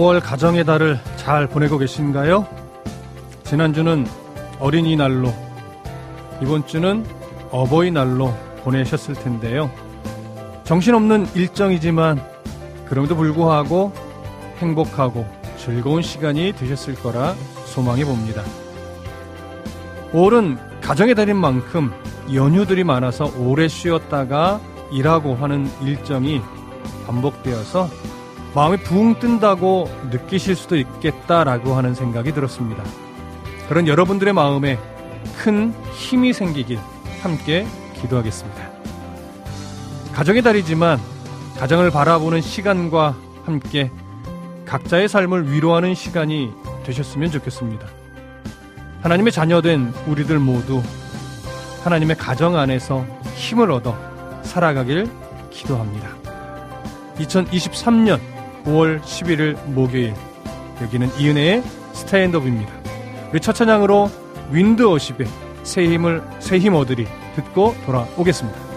5월 가정의 달을 잘 보내고 계신가요? 지난주는 어린이날로, 이번주는 어버이날로 보내셨을 텐데요. 정신없는 일정이지만, 그럼에도 불구하고 행복하고 즐거운 시간이 되셨을 거라 소망해 봅니다. 5월은 가정의 달인 만큼 연휴들이 많아서 오래 쉬었다가 일하고 하는 일정이 반복되어서 마음이 붕 뜬다고 느끼실 수도 있겠다라고 하는 생각이 들었습니다. 그런 여러분들의 마음에 큰 힘이 생기길 함께 기도하겠습니다. 가정의 달이지만 가정을 바라보는 시간과 함께 각자의 삶을 위로하는 시간이 되셨으면 좋겠습니다. 하나님의 자녀된 우리들 모두 하나님의 가정 안에서 힘을 얻어 살아가길 기도합니다. 2023년 5월 11일 목요일 여기는 이은혜의 스탠드업입니다. 우리 첫 찬양으로 윈드워십의 새 힘을 새 힘 얻으리 듣고 돌아오겠습니다.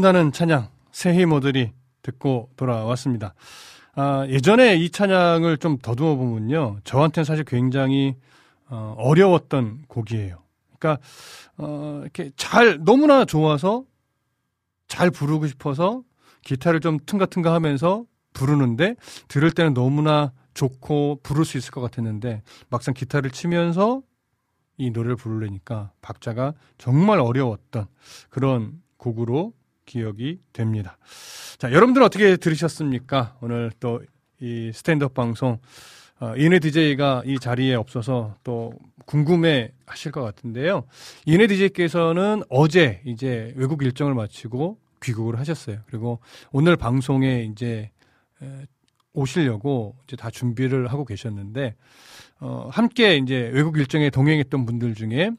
신나는 찬양 새해 모들이 듣고 돌아왔습니다. 아, 예전에 이 찬양을 좀 더듬어 보면요. 저한테는 사실 굉장히 어, 어려웠던 곡이에요. 그러니까 어, 이렇게 잘 너무나 좋아서 잘 부르고 싶어서 기타를 좀 튼가튼가 하면서 부르는데 들을 때는 너무나 좋고 부를 수 있을 것 같았는데 막상 기타를 치면서 이 노래를 부르려니까 박자가 정말 어려웠던 그런 곡으로 기억이 됩니다. 자, 여러분들 어떻게 들으셨습니까? 오늘 또 이 스탠드업 방송 어, 이은혜 DJ가 이 자리에 없어서 또 궁금해 하실 것 같은데요. 이은혜 DJ께서는 어제 이제 외국 일정을 마치고 귀국을 하셨어요. 그리고 오늘 방송에 이제 오시려고 이제 다 준비를 하고 계셨는데, 어, 함께 이제 외국 일정에 동행했던 분들 중에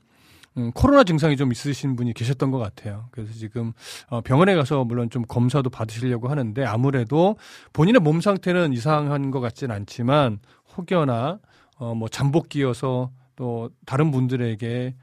음, 코로나 증상이 좀 있으신 분이 계셨던 것 같아요. 그래서 지금 어, 병원에 가서 물론 좀 검사도 받으시려고 하는데 아무래도 본인의 몸 상태는 이상한 것 같지는 않지만 혹여나 어, 뭐 잠복기여서 또 다른 분들에게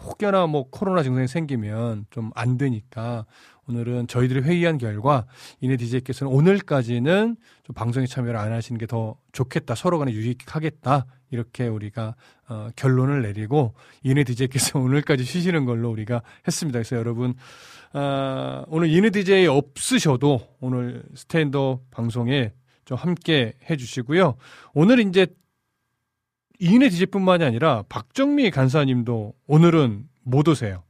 혹여나 뭐 코로나 증상이 생기면 좀 안 되니까 오늘은 저희들이 회의한 결과 이내 DJ께서는 오늘까지는 좀 방송에 참여를 안 하시는 게 더 좋겠다. 서로 간에 유익하겠다. 이렇게 우리가 어, 결론을 내리고 이내 DJ께서 오늘까지 쉬시는 걸로 우리가 했습니다. 그래서 여러분 어, 오늘 이내 DJ 없으셔도 오늘 스탠더 방송에 좀 함께 해주시고요. 오늘 이제 이인의 DJ뿐만이 아니라 박정미 간사님도 오늘은 못 오세요.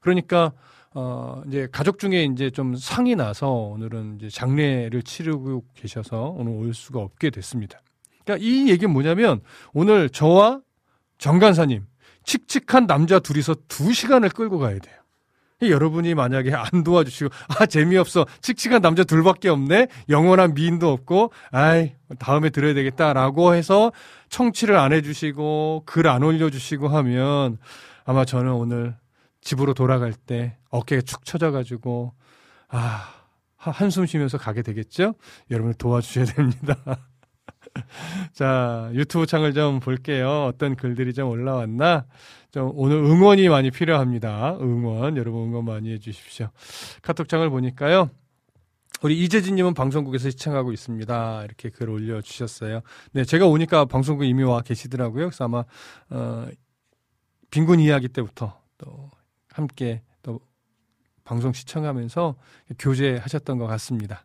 그러니까 어 이제 가족 중에 이제 좀 상이 나서 오늘은 이제 장례를 치르고 계셔서 오늘 올 수가 없게 됐습니다. 그러니까 이 얘기는 뭐냐면 오늘 저와 정 간사님 칙칙한 남자 둘이서 두 시간을 끌고 가야 돼요. 여러분이 만약에 안 도와주시고 아 재미없어 칙칙한 남자 둘밖에 없네 영원한 미인도 없고 아이 다음에 들어야 되겠다라고 해서 청취를 안 해주시고 글 안 올려주시고 하면 아마 저는 오늘 집으로 돌아갈 때 어깨가 축 처져가지고 아 한숨 쉬면서 가게 되겠죠? 여러분을 도와주셔야 됩니다. 자, 유튜브 창을 좀 볼게요. 어떤 글들이 좀 올라왔나? 좀 오늘 응원이 많이 필요합니다. 응원, 여러분 응원 많이 해주십시오. 카톡 창을 보니까요. 우리 이재진님은 방송국에서 시청하고 있습니다. 이렇게 글 올려주셨어요. 네, 제가 오니까 방송국 이미 와 계시더라고요. 그래서 아마, 어, 빈곤 이야기 때부터 또 함께 또 방송 시청하면서 교제하셨던 것 같습니다.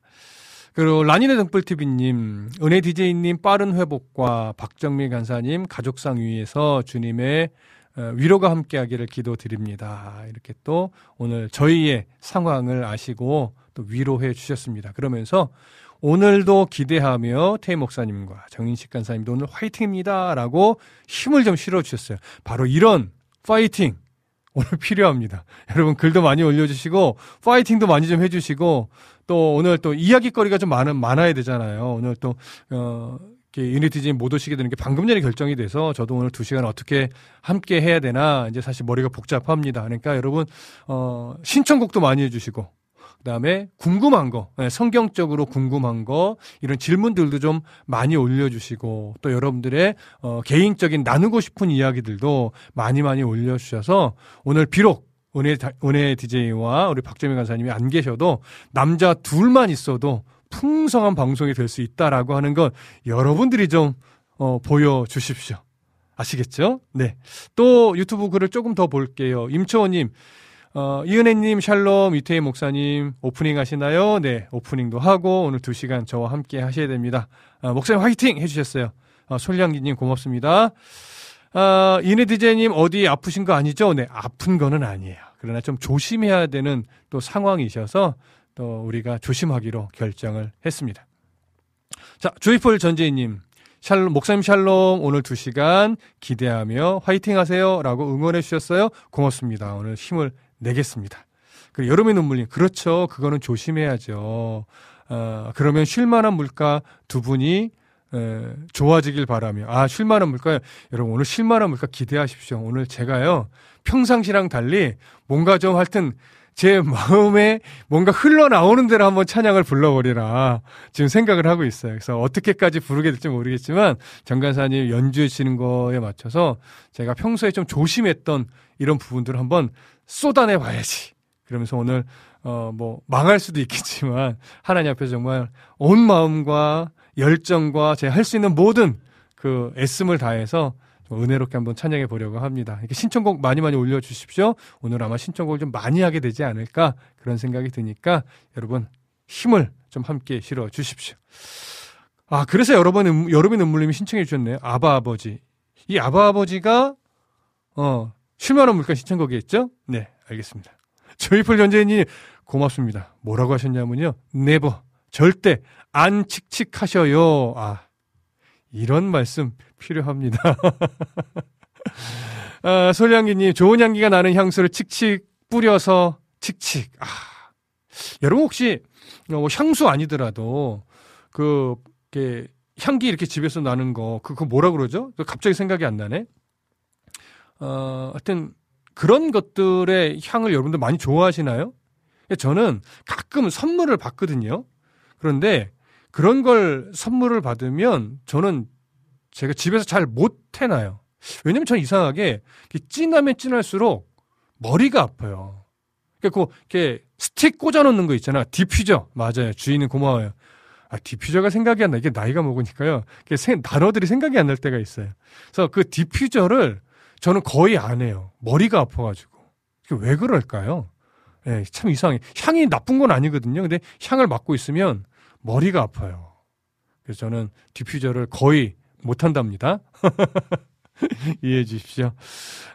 그리고 라니네 등불TV님, 은혜 DJ님 빠른 회복과 박정미 간사님 가족상 위에서 주님의 어, 위로가 함께하기를 기도드립니다. 이렇게 또 오늘 저희의 상황을 아시고 또 위로해 주셨습니다. 그러면서 오늘도 기대하며 태희 목사님과 정인식 간사님도 오늘 화이팅입니다라고 힘을 좀 실어 주셨어요. 바로 이런 파이팅 오늘 필요합니다. 여러분 글도 많이 올려주시고 파이팅도 많이 좀 해주시고 또 오늘 또 이야기거리가 좀 많은 많아야 되잖아요. 오늘 또 어. 유니티즌 못 오시게 되는 게 방금 전에 결정이 돼서 저도 오늘 두 시간 어떻게 함께 해야 되나 이제 사실 머리가 복잡합니다. 그러니까 여러분 어 신청곡도 많이 해주시고 그다음에 궁금한 거, 네, 성경적으로 궁금한 거 이런 질문들도 좀 많이 올려주시고 또 여러분들의 어, 개인적인 나누고 싶은 이야기들도 많이 많이 올려주셔서 오늘 비록 은혜 은혜 DJ와 우리 박재민 간사님이 안 계셔도 남자 둘만 있어도 풍성한 방송이 될 수 있다라고 하는 건 여러분들이 좀 어, 보여주십시오. 아시겠죠? 네. 또 유튜브 글을 조금 더 볼게요. 임초원님, 어, 이은혜님, 샬롬, 이태희 목사님, 오프닝 하시나요? 네, 오프닝도 하고, 오늘 두 시간 저와 함께 하셔야 됩니다. 어, 목사님 화이팅! 해주셨어요. 어, 솔량기님 고맙습니다. 어, 이은혜 디제님 어디 아프신 거 아니죠? 네, 아픈 거는 아니에요. 그러나 좀 조심해야 되는 또 상황이셔서 또 우리가 조심하기로 결정을 했습니다. 자, 조이풀 전재희님. 샬롬, 목사님 샬롬, 오늘 두 시간 기대하며 화이팅 하세요. 라고 응원해 주셨어요. 고맙습니다. 오늘 힘을 내겠습니다. 그리고 여름의 눈물님, 그렇죠. 그거는 조심해야죠. 어, 그러면 쉴만한 물가 두 분이 에, 좋아지길 바라며. 아, 쉴만한 물가요? 여러분, 오늘 쉴만한 물가 기대하십시오. 오늘 제가요, 평상시랑 달리 뭔가 좀 하여튼 제 마음에 뭔가 흘러나오는 대로 한번 찬양을 불러버리라. 지금 생각을 하고 있어요. 그래서 어떻게까지 부르게 될지 모르겠지만, 정간사님 연주해 주시는 거에 맞춰서 제가 평소에 좀 조심했던 이런 부분들을 한번 쏟아내 봐야지. 그러면서 오늘 어 뭐 망할 수도 있겠지만 하나님 앞에서 정말 온 마음과 열정과 제가 할 수 있는 모든 그 애씀을 다해서 은혜롭게 한번 찬양해 보려고 합니다. 이렇게 신청곡 많이 많이 올려 주십시오. 오늘 아마 신청곡을 좀 많이 하게 되지 않을까 그런 생각이 드니까 여러분 힘을 좀 함께 실어 주십시오. 아 그래서 여러분 여러분 눈물님이 신청해 주셨네요. 아바 아버지 이 아바 아버지가 어 10만 원 물가 신청곡이었죠? 네 알겠습니다. 조이풀 전재님 고맙습니다. 뭐라고 하셨냐면요. 네버 절대 안 칙칙하셔요. 아 이런 말씀 필요합니다. 아, 솔향기님 좋은 향기가 나는 향수를 칙칙 뿌려서 칙칙. 아, 여러분 혹시 뭐 향수 아니더라도 그 이렇게 향기 이렇게 집에서 나는 거 그거 뭐라 그러죠? 갑자기 생각이 안 나네. 어, 하여튼 그런 것들의 향을 여러분들 많이 좋아하시나요? 저는 가끔 선물을 받거든요. 그런데 그런 걸 선물을 받으면 저는 제가 집에서 잘 못 해놔요. 왜냐면 저는 이상하게 찐하면 찐할수록 머리가 아파요. 그러니까 그 이렇게 스틱 꽂아놓는 거 있잖아. 디퓨저 맞아요. 주인은 고마워요. 아 디퓨저가 생각이 안 나. 이게 나이가 먹으니까요. 생, 단어들이 생각이 안 날 때가 있어요. 그래서 그 디퓨저를 저는 거의 안 해요. 머리가 아파가지고. 왜 그럴까요? 예, 네, 참 이상해. 향이 나쁜 건 아니거든요. 근데 향을 맡고 있으면 머리가 아파요. 그래서 저는 디퓨저를 거의 못 한답니다. 이해해 주십시오.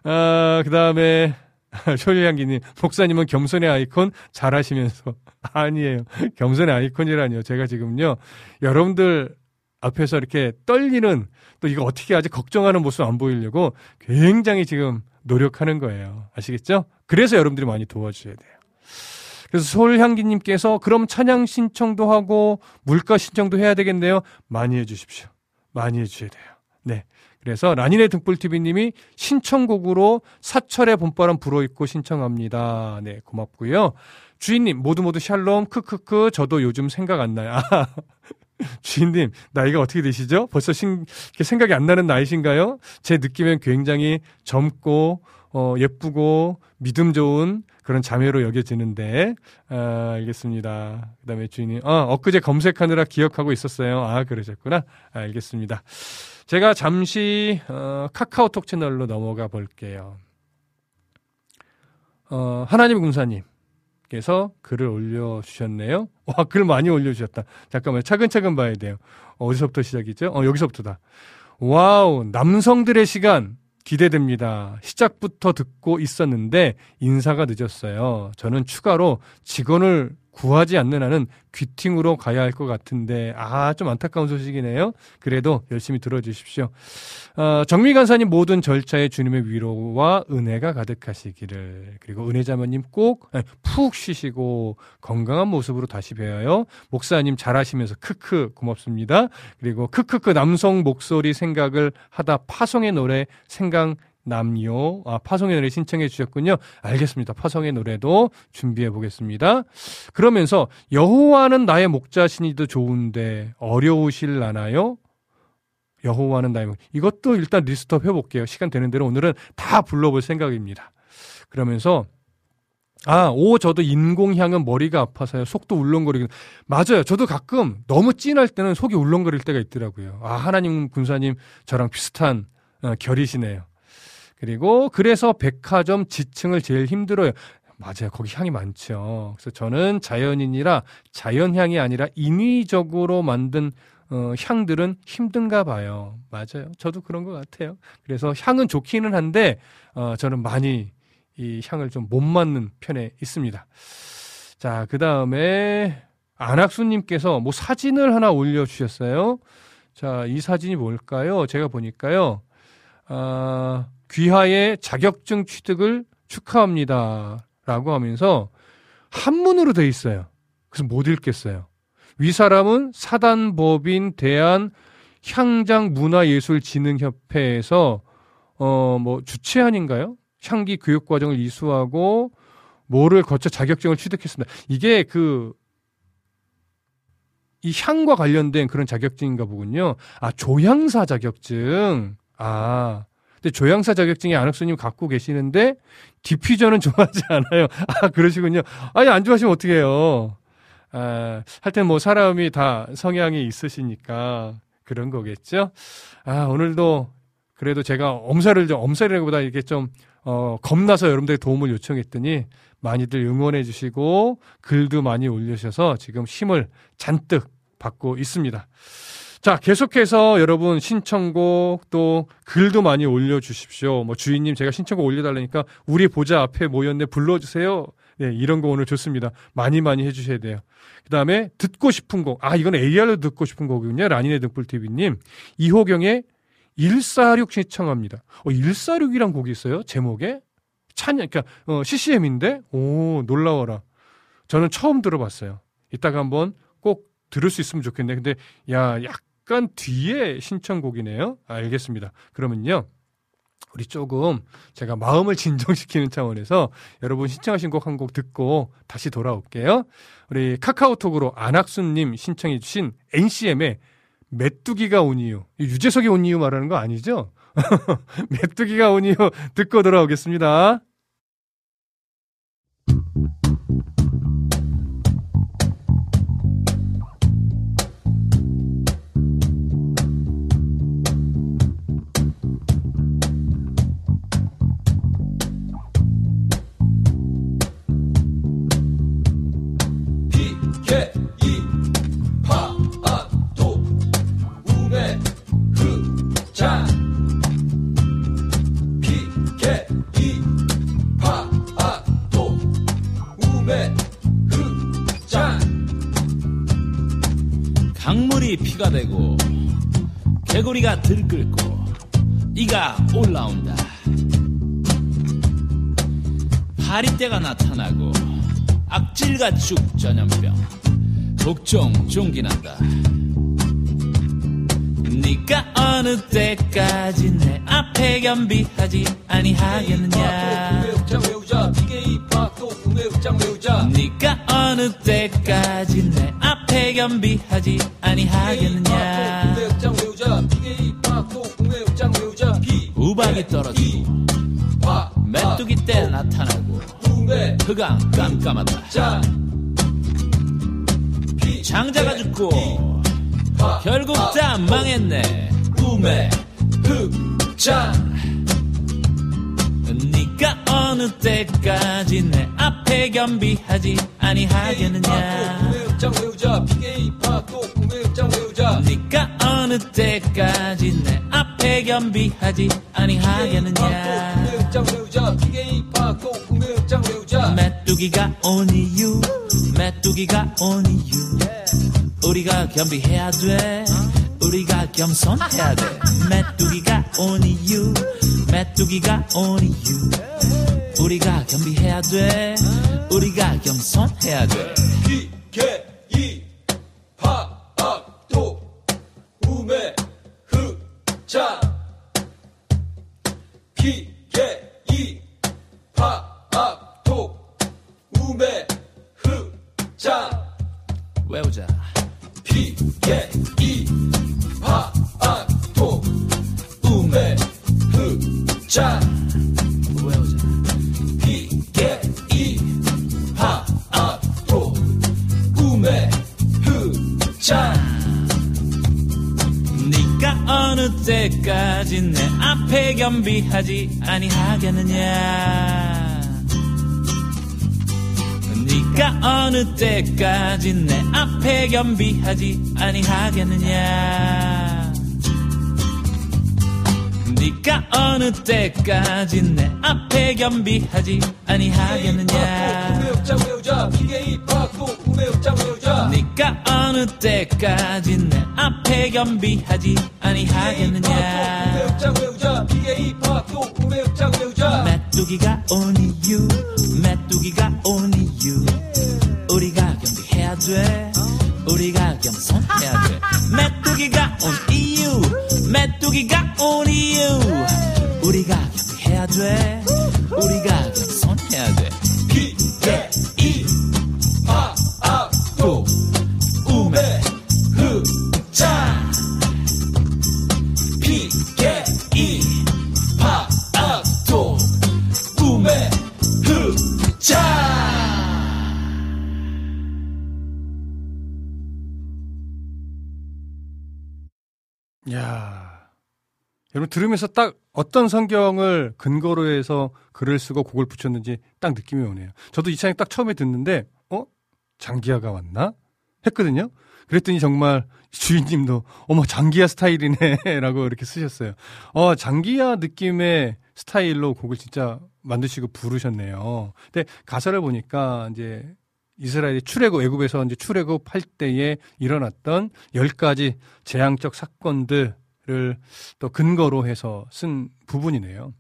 아, 그 다음에, 쇼리향기님, 목사님은 겸손의 아이콘 잘 하시면서. 아니에요. 겸손의 아이콘이라니요. 제가 지금요, 여러분들 앞에서 이렇게 떨리는, 또 이거 어떻게 하지 걱정하는 모습 안 보이려고 굉장히 지금 노력하는 거예요. 아시겠죠? 그래서 여러분들이 많이 도와주셔야 돼요. 그래서 솔향기님께서 그럼 찬양 신청도 하고 물가 신청도 해야 되겠네요. 많이 해주십시오. 많이 해주셔야 돼요. 네. 그래서 라니네 등불TV님이 신청곡으로 사철의 봄바람 불어입고 신청합니다. 네, 고맙고요. 주인님, 모두 모두 샬롬, 크크크, 저도 요즘 생각 안 나요. 아, 주인님, 나이가 어떻게 되시죠? 벌써 신, 생각이 안 나는 나이신가요? 제 느낌엔 굉장히 젊고, 어, 예쁘고 믿음 좋은 그런 자매로 여겨지는데 아, 알겠습니다. 그 다음에 주인이 어, 엊그제 검색하느라 기억하고 있었어요. 아 그러셨구나. 알겠습니다. 제가 잠시 어, 카카오톡 채널로 넘어가 볼게요. 어, 하나님 군사님 께서 글을 올려주셨네요. 와, 글 많이 올려주셨다. 잠깐만, 차근차근 봐야 돼요. 어디서부터 시작이죠? 어, 여기서부터다. 와우, 남성들의 시간. 기대됩니다. 시작부터 듣고 있었는데 인사가 늦었어요. 저는 추가로 직원을 구하지 않는 한은 귀팅으로 가야 할 것 같은데 아 좀 안타까운 소식이네요. 그래도 열심히 들어주십시오. 어, 정미 간사님 모든 절차에 주님의 위로와 은혜가 가득하시기를 그리고 은혜자매님 꼭 푹 쉬시고 건강한 모습으로 다시 뵈어요. 목사님 잘하시면서 크크 고맙습니다. 그리고 크크크 남성 목소리 생각을 하다 파송의 노래 생각 남요. 아, 파송의 노래 신청해 주셨군요. 알겠습니다. 파송의 노래도 준비해 보겠습니다. 그러면서 여호와는 나의 목자신이도 좋은데 어려우실라나요? 여호와는 나의 목 이것도 일단 list up 해볼게요. 시간 되는 대로 오늘은 다 불러볼 생각입니다. 그러면서 아, 오, 저도 인공향은 머리가 아파서요. 속도 울렁거리긴. 맞아요. 저도 가끔 너무 찐할 때는 속이 울렁거릴 때가 있더라고요. 아, 하나님 군사님 저랑 비슷한 어, 결이시네요. 그리고 그래서 백화점 1층을 제일 힘들어요. 맞아요. 거기 향이 많죠. 그래서 저는 자연인이라 자연향이 아니라 인위적으로 만든 어, 향들은 힘든가 봐요. 맞아요. 저도 그런 것 같아요. 그래서 향은 좋기는 한데 어, 저는 많이 이 향을 좀 못 맞는 편에 있습니다. 자, 그 다음에 안학수님께서 뭐 사진을 하나 올려주셨어요. 자, 이 사진이 뭘까요? 제가 보니까요. 아, 귀하의 자격증 취득을 축하합니다. 라고 하면서 한문으로 돼 있어요. 그래서 못 읽겠어요. 위 사람은 사단법인 대한 향장 문화예술진흥협회에서 어 뭐 주최한인가요? 향기 교육 과정을 이수하고 뭐를 거쳐 자격증을 취득했습니다. 이게 그 이 향과 관련된 그런 자격증인가 보군요. 아, 조향사 자격증. 아, 근데 조향사 자격증이 안학수님 갖고 계시는데 디퓨저는 좋아하지 않아요. 아 그러시군요. 아니 안 좋아하시면 어떻게 해요. 아, 하여튼 뭐 사람이 다 성향이 있으시니까 그런 거겠죠. 아 오늘도 그래도 제가 엄살을 좀 엄살이라기보다 이렇게 좀 어, 겁나서 여러분들의 도움을 요청했더니 많이들 응원해 주시고 글도 많이 올려주셔서 지금 힘을 잔뜩 받고 있습니다. 자, 계속해서 여러분 신청곡 또 글도 많이 올려주십시오. 뭐 주인님 제가 신청곡 올려달라니까 우리 보자 앞에 모였네 불러주세요. 네, 이런 거 오늘 좋습니다. 많이 많이 해주셔야 돼요. 그 다음에 듣고 싶은 곡. 아, 이건 AR로 듣고 싶은 곡이군요. 라니네 등불TV님. 이호경의 146 신청합니다. 어, 146이란 곡이 있어요? 제목에? 찬양, 그러니까, 어, CCM인데? 오, 놀라워라. 저는 처음 들어봤어요. 이따가 한번 꼭 들을 수 있으면 좋겠네. 근데, 야, 약 약간 뒤에 신청곡이네요. 알겠습니다. 그러면요. 우리 조금 제가 마음을 진정시키는 차원에서 여러분 신청하신 곡한곡 듣고 다시 돌아올게요. 우리 카카오톡으로 안학수님 신청해주신 NCM의 메뚜기가 온 이유. 유재석이 온 이유 말하는 거 아니죠? 메뚜기가 온 이유 듣고 돌아오겠습니다. 피가 되고 개구리가 들끓고 이가 올라온다. 파리떼가 나타나고 악질가축 전염병 독종 종기난다. 니가 어느 때까지 내 앞에 겸비하지 아니하겠느냐 니가 어느 때까지 내 앞에 겸비하지 아니하겠느냐. 우박이 떨어지고 메뚜기 때 나타나고 흑암 깜깜하다. 장자가 죽고 결국 다 망했네. 꿈의 흑장 네가 어느 때까지 내 앞에 겸비하지 아니하겠느냐? 네가 어느 때까지 내 앞에 겸비하지 아니하겠느냐? 메뚜기가 온 이유 메뚜기가 온 이유. 우리가 겸비해야 돼 우리가 겸손해야 돼. 메뚜기가 온 이유 메뚜기가 온 이유. 우리가 겸비해야 돼. 우리가 겸손해야 돼. 기계 이 파악도 우메 흑자. 기계 이 파악도 우메 흑자. 외우자. 기계 자 외우자 기계이 파악도 우메 흑자. 네가 어느 때까지 내 앞에 겸비하지 아니하겠느냐? 네가 어느 때까지 내 앞에 겸비하지 아니하겠느냐 네가 어느 때까지 내 앞에 겸비하지? 아니하겠느냐? 네가 어느 때까지 내 앞에 겸비하지? 아니하겠느냐? 메뚜기가 온 이유 메뚜기가 온 이유. 우리가 겸비해야 돼. 우리가 겸손해야 돼. 메뚜기가 온 이유 메뚜기가 온 우리가 겸비해야 돼. 우리가 겸손해야 돼. 기계이 파악도 여러분 들으면서 딱 어떤 성경을 근거로 해서 글을 쓰고 곡을 붙였는지 딱 느낌이 오네요. 저도 이 찬양 딱 처음에 듣는데 어 장기하가 왔나 했거든요. 그랬더니 정말 주인님도 어머 장기하 스타일이네라고 이렇게 쓰셨어요. 어 장기하 느낌의 스타일로 곡을 진짜 만드시고 부르셨네요. 근데 가사를 보니까 이제 이스라엘이 출애굽 애굽에서 이제 출애굽할 때에 일어났던 열 가지 재앙적 사건들을 또 근거로 해서 쓴 부분이네요.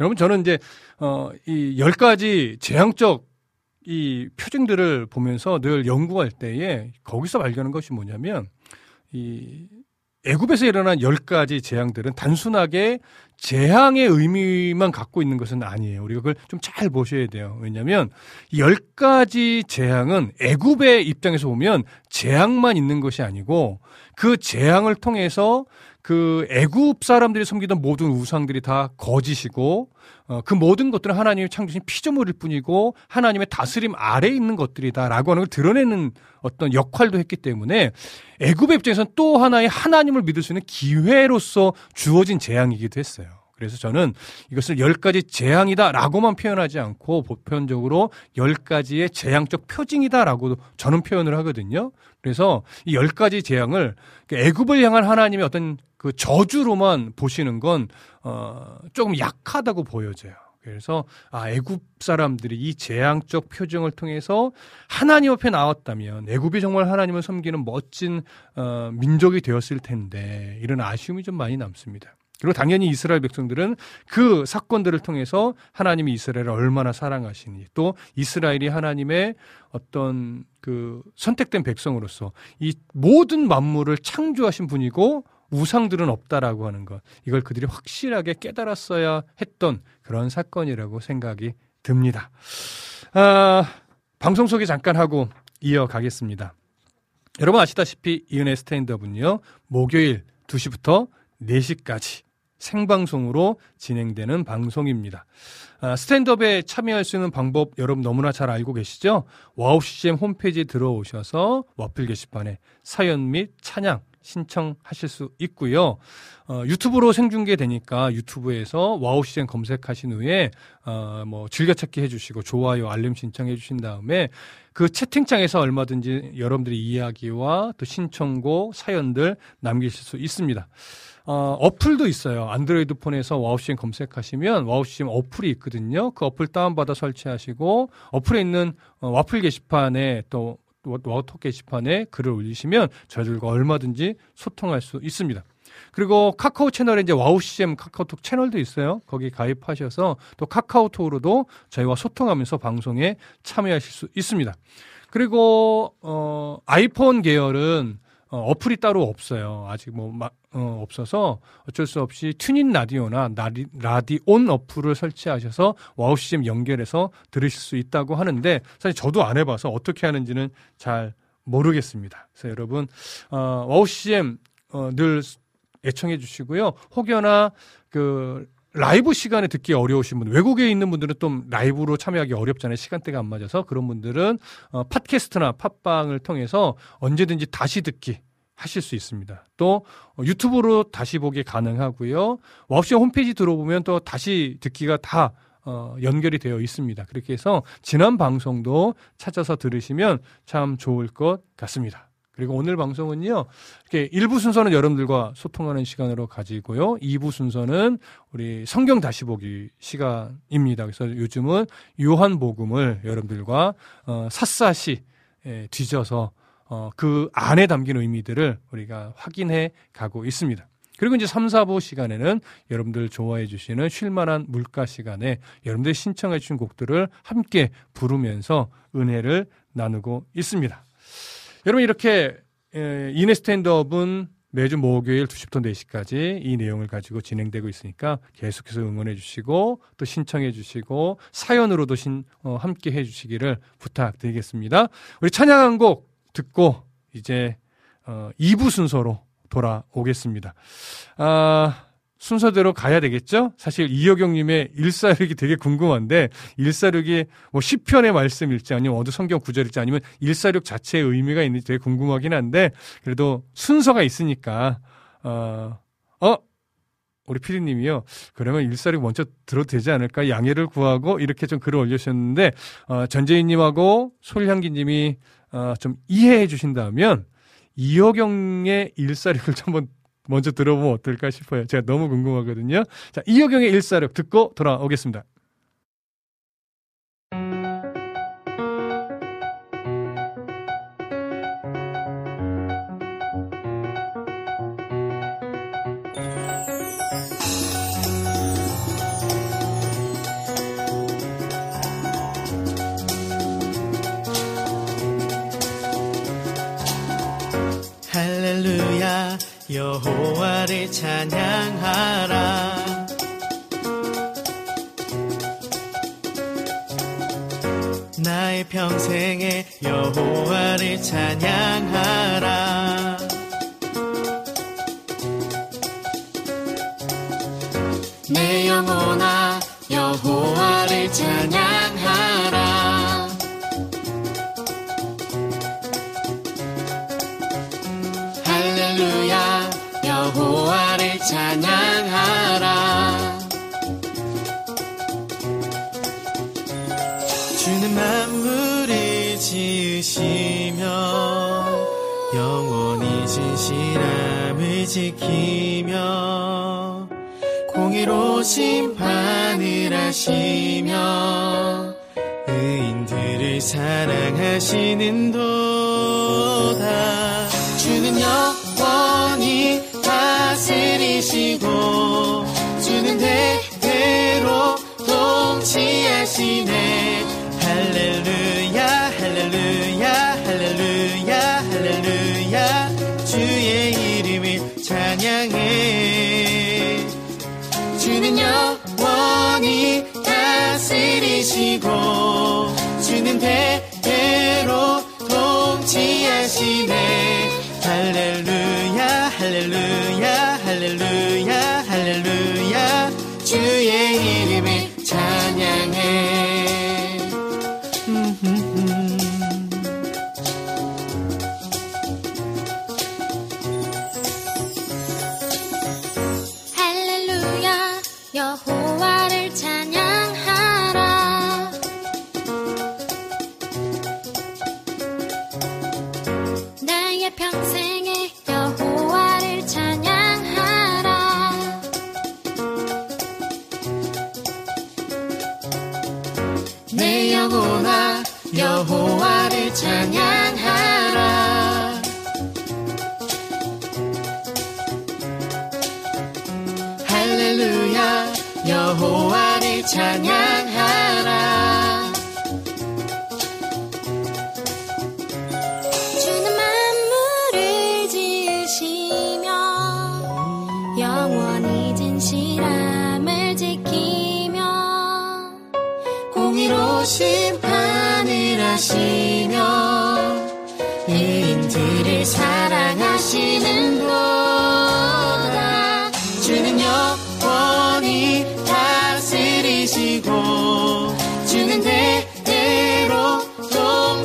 여러분 저는 이제 어이 열 가지 재앙적 이 표징들을 보면서 늘 연구할 때에 거기서 발견한 것이 뭐냐면 이 애굽에서 일어난 열 가지 재앙들은 단순하게 재앙의 의미만 갖고 있는 것은 아니에요. 우리가 그걸 좀 잘 보셔야 돼요. 왜냐하면 이열 가지 재앙은 애굽의 입장에서 보면 재앙만 있는 것이 아니고 그 재앙을 통해서 그 애굽 사람들이 섬기던 모든 우상들이 다 거짓이고 어, 그 모든 것들은 하나님이 창조신 피조물일 뿐이고 하나님의 다스림 아래에 있는 것들이다라고 하는 걸 드러내는 어떤 역할도 했기 때문에 애굽의 입장에서는 또 하나의 하나님을 믿을 수 있는 기회로서 주어진 재앙이기도 했어요. 그래서 저는 이것을 열 가지 재앙이다라고만 표현하지 않고 보편적으로 열 가지의 재앙적 표징이다라고 저는 표현을 하거든요. 그래서 이 열 가지 재앙을 애굽을 향한 하나님의 어떤 그 저주로만 보시는 건 어, 조금 약하다고 보여져요. 그래서 아 애굽 사람들이 이 재앙적 표정을 통해서 하나님 앞에 나왔다면 애굽이 정말 하나님을 섬기는 멋진 어, 민족이 되었을 텐데 이런 아쉬움이 좀 많이 남습니다. 그리고 당연히 이스라엘 백성들은 그 사건들을 통해서 하나님이 이스라엘을 얼마나 사랑하시니 또 이스라엘이 하나님의 어떤 그 선택된 백성으로서 이 모든 만물을 창조하신 분이고 우상들은 없다라고 하는 것 이걸 그들이 확실하게 깨달았어야 했던 그런 사건이라고 생각이 듭니다. 아, 방송 소개 잠깐 하고 이어가겠습니다. 여러분 아시다시피 이은혜 스탠드업은요 목요일 2시부터 4시까지 생방송으로 진행되는 방송입니다. 아, 스탠드업에 참여할 수 있는 방법 여러분 너무나 잘 알고 계시죠? 와우 CCM 홈페이지 들어오셔서 와플 게시판에 사연 및 찬양 신청하실 수 있고요. 어, 유튜브로 생중계되니까 유튜브에서 와우CCM 검색하신 후에 어, 뭐 즐겨찾기 해주시고 좋아요 알림 신청해 주신 다음에 그 채팅창에서 얼마든지 여러분들의 이야기와 또 신청곡 사연들 남기실 수 있습니다. 어, 어플도 있어요. 안드로이드 폰에서 와우CCM 검색하시면 와우CCM 어플이 있거든요. 그 어플 다운받아 설치하시고 어플에 있는 어, 와플 게시판에 또 와우톡 게시판에 글을 올리시면 저희들과 얼마든지 소통할 수 있습니다. 그리고 카카오 채널에 이제 와우CCM 카카오톡 채널도 있어요. 거기 가입하셔서 또 카카오톡으로도 저희와 소통하면서 방송에 참여하실 수 있습니다. 그리고 어 아이폰 계열은 어, 어플이 따로 없어요. 아직 뭐 마, 어, 없어서 어쩔 수 없이 TuneIn 라디오나 나리, 라디온 어플을 설치하셔서 와우CCM 연결해서 들으실 수 있다고 하는데 사실 저도 안 해봐서 어떻게 하는지는 잘 모르겠습니다. 그래서 여러분 어, 와우CCM 어, 늘 애청해 주시고요. 혹여나 그 라이브 시간에 듣기 어려우신 분, 외국에 있는 분들은 좀 라이브로 참여하기 어렵잖아요. 시간대가 안 맞아서. 그런 분들은 어, 팟캐스트나 팟빵을 통해서 언제든지 다시 듣기 하실 수 있습니다. 또 어, 유튜브로 다시 보기 가능하고요. 와우씨 홈페이지 들어보면 또 다시 듣기가 다 어, 연결이 되어 있습니다. 그렇게 해서 지난 방송도 찾아서 들으시면 참 좋을 것 같습니다. 그리고 오늘 방송은요, 이렇게 1부 순서는 여러분들과 소통하는 시간으로 가지고요, 2부 순서는 우리 성경 다시 보기 시간입니다. 그래서 요즘은 요한복음을 여러분들과 어, 샅샅이 예, 뒤져서 어, 그 안에 담긴 의미들을 우리가 확인해 가고 있습니다. 그리고 이제 3, 4부 시간에는 여러분들 좋아해 주시는 쉴만한 물가 시간에 여러분들 신청해 주신 곡들을 함께 부르면서 은혜를 나누고 있습니다. 여러분 이렇게 이네 스탠드업은 매주 목요일 2시부터 4시까지 이 내용을 가지고 진행되고 있으니까 계속해서 응원해 주시고 또 신청해 주시고 사연으로도 신, 어, 함께 해 주시기를 부탁드리겠습니다. 우리 찬양한 곡 듣고 이제 어, 2부 순서로 돌아오겠습니다. 아, 순서대로 가야 되겠죠? 사실 이여경님의 일사력이 되게 궁금한데 일사력이 뭐 시편의 말씀일지 아니면 어느 성경 구절일지 아니면 일사력 자체의 의미가 있는지 되게 궁금하긴 한데 그래도 순서가 있으니까 어, 어 우리 피디님이요. 그러면 일사력 먼저 들어도 되지 않을까? 양해를 구하고 이렇게 좀 글을 올려주셨는데 어, 전재희님하고 솔향기님이 어, 좀 이해해 주신다면 이여경의 일사력을 좀 한번 먼저 들어보면 어떨까 싶어요. 제가 너무 궁금하거든요. 자, 이여경의 일사력 듣고 돌아오겠습니다. 여호와를 찬양하라. 나의 평생에 여호와를 찬양하라 하시는 도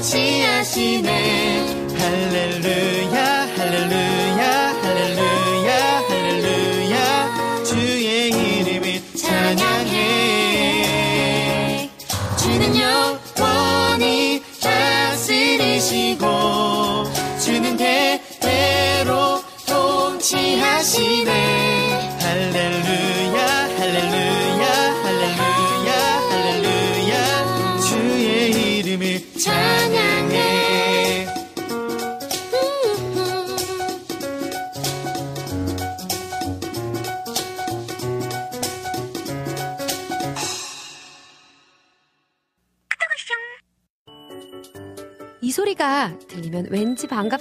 통치하시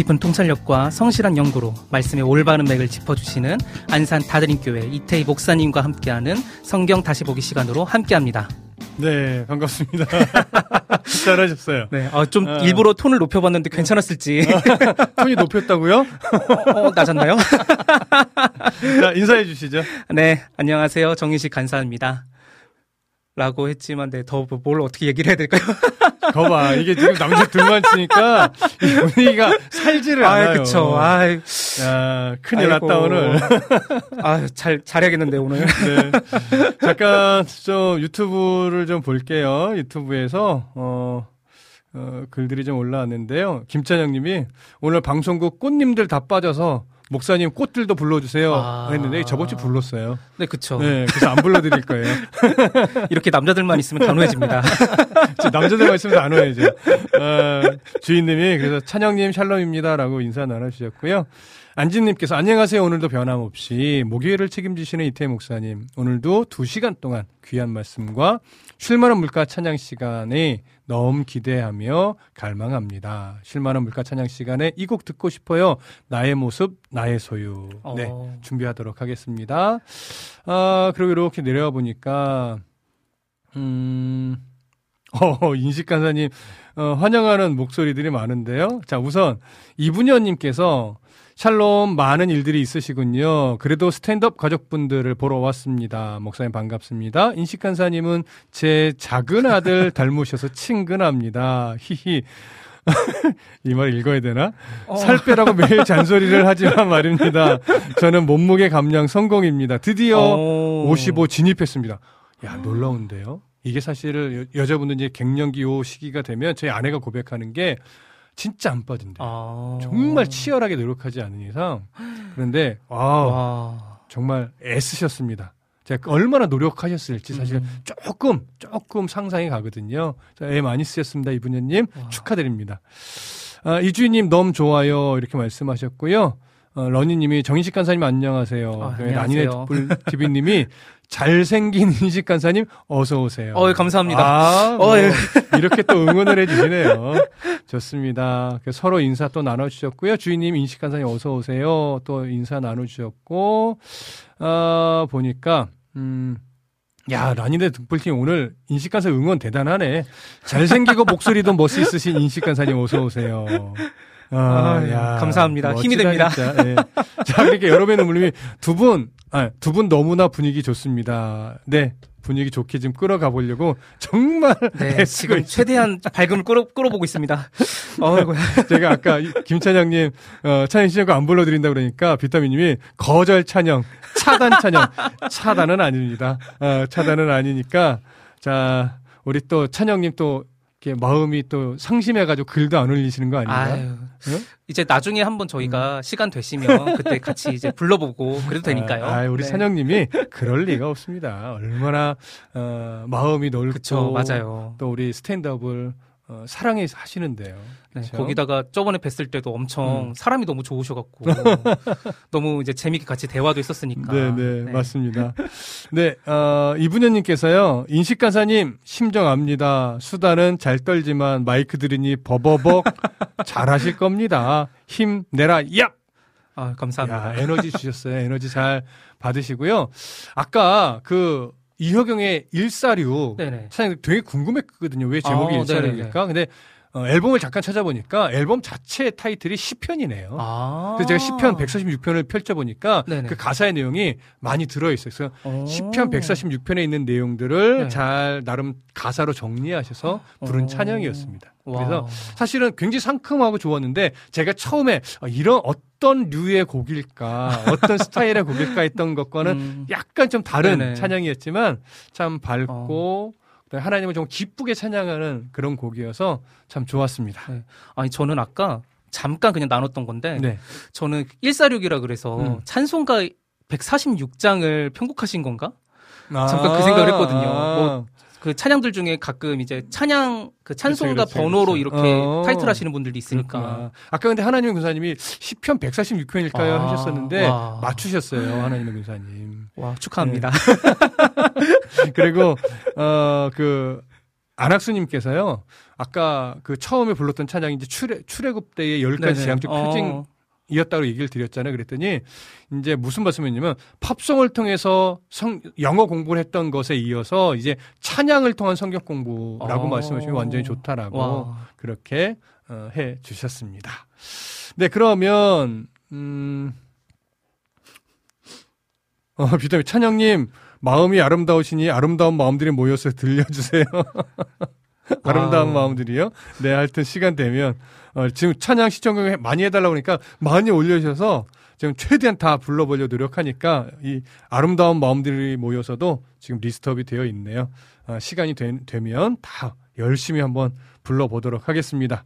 깊은 통찰력과 성실한 연구로 말씀의 올바른 맥을 짚어주시는 안산 다드림교회 이태희 목사님과 함께하는 성경 다시 보기 시간으로 함께합니다. 네, 반갑습니다. 잘하셨어요. 네, 어, 좀 어. 일부러 톤을 높여봤는데 괜찮았을지. 톤이 높였다고요? 어, 낮았나요? 자, 인사해 주시죠. 네, 안녕하세요. 정인식 간사입니다. 라고 했지만, 네, 더 뭘 어떻게 얘기를 해야 될까요? 거봐, 이게 지금 남자 둘만 치니까 이 분위기가 살지를 않아요. 아, 그쵸. 아, 야, 큰일 아이고. 났다 오늘. 아, 잘 잘해야겠는데 오늘. 네. 잠깐 좀 유튜브를 좀 볼게요. 유튜브에서 어, 어, 글들이 좀 올라왔는데요. 김찬영님이 오늘 방송국 꽃님들 다 빠져서 목사님 꽃들도 불러주세요 아. 했는데 저번 주 불렀어요. 네, 그쵸. 네, 그래서 안 불러드릴 거예요. 이렇게 남자들만 있으면 단호해집니다. 남자들만 있으면 안 와야죠. 어, 주인님이 그래서 찬영님 샬롬입니다라고 인사 나눠주셨고요. 안진님께서 안녕하세요. 오늘도 변함없이 목요일을 책임지시는 이태 목사님. 오늘도 두 시간 동안 귀한 말씀과 쉴만한 물가 찬양 시간에 너무 기대하며 갈망합니다. 쉴만한 물가 찬양 시간에 이 곡 듣고 싶어요. 나의 모습, 나의 소유. 네, 어. 준비하도록 하겠습니다. 아, 그리고 이렇게 내려와 보니까, 음, 어, 인식 간사님, 어, 환영하는 목소리들이 많은데요. 자, 우선, 이분현님께서, 샬롬, 많은 일들이 있으시군요. 그래도 스탠드업 가족분들을 보러 왔습니다. 목사님 반갑습니다. 인식간사님은 제 작은 아들 닮으셔서 친근합니다. 히히. 이 말 읽어야 되나? 살 빼라고 매일 잔소리를 하지만 말입니다. 저는 몸무게 감량 성공입니다. 드디어 어. 55 진입했습니다. 야, 놀라운데요? 이게 사실 여, 자분들 이제 갱년기 요 시기가 되면 저희 아내가 고백하는 게 진짜 안 빠진대요. 아. 정말 치열하게 노력하지 않은 이상. 그런데, 아 와. 정말 애쓰셨습니다. 제가 얼마나 노력하셨을지 사실 음. 조금 조금 상상이 가거든요. 자, 애 많이 쓰셨습니다, 이분녀님 와. 축하드립니다. 아, 이주희님 너무 좋아요 이렇게 말씀하셨고요. 어, 러니님이 정인식 간사님 안녕하세요. 아, 라니네 안녕하세요. TV님이 잘생긴 인식 간사님 어서 오세요. 어, 감사합니다. 아, 뭐 어, 예. 이렇게 또 응원을 해주시네요. 좋습니다. 그 서로 인사 또 나눠주셨고요. 주인님 인식 간사님 어서 오세요. 또 인사 나눠주셨고 아 보니까 음. 야, 라니네 등불팀 오늘 인식간사 응원 대단하네. 잘생기고 목소리도 멋있으신 인식간사님 어서 오세요. 아, 감사합니다. 힘이 됩니다. 예. 자, 그렇게 여러분의 눈물님이 두 분, 아, 두 분 너무나 분위기 좋습니다. 네. 분위기 좋게 좀 끌어가 보려고 정말 네, 지금 있- 최대한 밝음을 끌어, 끌어보고 있습니다. 어이구. 제가 아까 이- 김찬영님 어, 찬영 신청곡 안 불러드린다 그러니까 비타민님이 거절 찬영, 차단 찬영, 차단은 아닙니다. 어, 차단은 아니니까 자 우리 또 찬영님 또 이렇게 마음이 또 상심해가지고 글도 안 올리시는 거 아닌가? 아유. 응? 이제 나중에 한번 저희가 시간 되시면 그때 같이 이제 불러보고 그래도 되니까요. 아, 아, 우리 네. 찬영님이 그럴 리가 없습니다. 얼마나 어, 마음이 넓고 그쵸, 맞아요. 또 우리 스탠드업을 어, 사랑해 하시는데요. 네, 그쵸? 거기다가 저번에 뵀을 때도 엄청 음. 사람이 너무 좋으셔갖고 너무 이제 재밌게 같이 대화도 했었으니까. 네, 네, 맞습니다. 네, 어, 이분현님께서요, 인식 간사님, 심정 압니다. 수다는 잘 떨지만 마이크 들으니 버버벅 잘하실 겁니다. 힘 내라, 야! 아, 감사합니다. 야, 에너지 주셨어요. 에너지 잘 받으시고요. 아까 그, 이효경의 146. 네네. 사실 되게 궁금했거든요. 왜 제목이 아, 146일까? 근데, 어, 앨범을 잠깐 찾아보니까 앨범 자체 타이틀이 시편이네요. 아. 그래서 제가 시편 146편을 펼쳐보니까 네네. 그 가사의 내용이 많이 들어있어요. 그래서 오. 시편 146편에 있는 내용들을 네. 잘 나름 가사로 정리하셔서 부른 오. 찬양이었습니다. 와. 그래서 사실은 굉장히 상큼하고 좋았는데 제가 처음에 어, 이런 어떤 류의 곡일까, 어떤 스타일의 곡일까 했던 것과는 음. 약간 좀 다른 네네. 찬양이었지만 참 밝고 그다음에 하나님을 좀 기쁘게 찬양하는 그런 곡이어서 참 좋았습니다. 네. 아니 저는 아까 잠깐 그냥 나눴던 건데 네. 저는 146이라 그래서 음. 찬송가 146장을 편곡하신 건가? 아, 잠깐 그 생각을 했거든요. 아. 뭐 그 찬양들 중에 가끔 이제 찬양 그 찬송가 그렇죠, 그렇죠, 번호로 그렇죠. 이렇게 어. 타이틀 하시는 분들도 있으니까. 그렇구나. 아까 근데 하나님의 군사님이 10편 146편일까요 아, 하셨었는데 와. 맞추셨어요 하나님의 군사님. 와 축하합니다. 그리고 어그 안학수님께서요 아까 그 처음에 불렀던 찬양이 이제 출애 출애굽 때의 열 가지 네네. 재앙적 어. 표징 이었다고 얘기를 드렸잖아요. 그랬더니 이제 무슨 말씀이냐면 팝송을 통해서 성, 영어 공부를 했던 것에 이어서 이제 찬양을 통한 성경 공부라고 어. 말씀하시면 완전히 좋다라고 와. 그렇게 어, 해 주셨습니다. 네, 그러면 음 어, 비타민 찬영님 마음이 아름다우시니 아름다운 마음들이 모여서 들려주세요. 아름다운. 마음들이요. 네, 하여튼 시간 되면 어, 지금 찬양 시청곡 많이 해달라고 그러니까 많이 올려주셔서 지금 최대한 다 불러보려 노력하니까 이 아름다운 마음들이 모여서도 지금 list up이 되어 있네요. 아, 시간이 되, 면 다 열심히 한번 불러보도록 하겠습니다.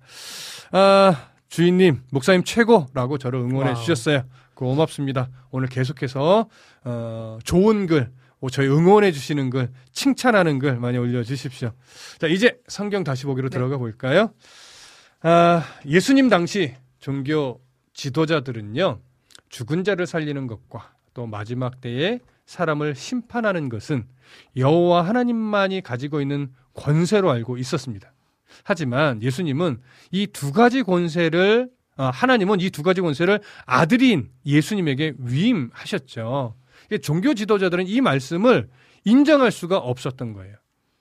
아, 주인님, 목사님 최고라고 저를 응원해 와우. 주셨어요. 고맙습니다. 오늘 계속해서 어, 좋은 글, 어, 저희 응원해 주시는 글, 칭찬하는 글 많이 올려 주십시오. 자, 이제 성경 다시 보기로 들어가 볼까요? 아, 예수님 당시 종교 지도자들은요, 죽은 자를 살리는 것과 또 마지막 때에 사람을 심판하는 것은 여호와 하나님만이 가지고 있는 권세로 알고 있었습니다. 하지만 예수님은 이 두 가지 권세를 아, 하나님은 이 두 가지 권세를 아들인 예수님에게 위임하셨죠. 종교 지도자들은 이 말씀을 인정할 수가 없었던 거예요.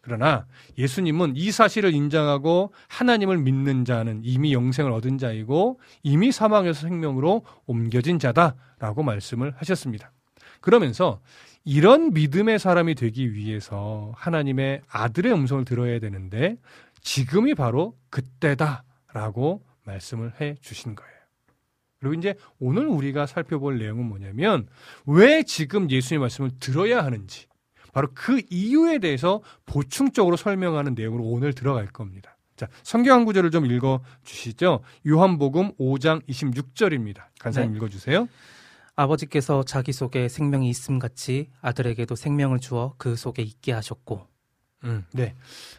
그러나 예수님은 이 사실을 인정하고 하나님을 믿는 자는 이미 영생을 얻은 자이고 이미 사망에서 생명으로 옮겨진 자다라고 말씀을 하셨습니다. 그러면서 이런 믿음의 사람이 되기 위해서 하나님의 아들의 음성을 들어야 되는데 지금이 바로 그때다라고 말씀을 해 주신 거예요. 그리고 이제 오늘 우리가 살펴볼 내용은 뭐냐면 왜 지금 예수님의 말씀을 들어야 하는지 바로 그 이유에 대해서 보충적으로 설명하는 내용으로 오늘 들어갈 겁니다. 자, 성경 한 구절을 좀 읽어 주시죠. 요한복음 5장 26절입니다. 간사님 네. 읽어 주세요. 아버지께서 자기 속에 생명이 있음 같이 아들에게도 생명을 주어 그 속에 있게 하셨고. 음, 네.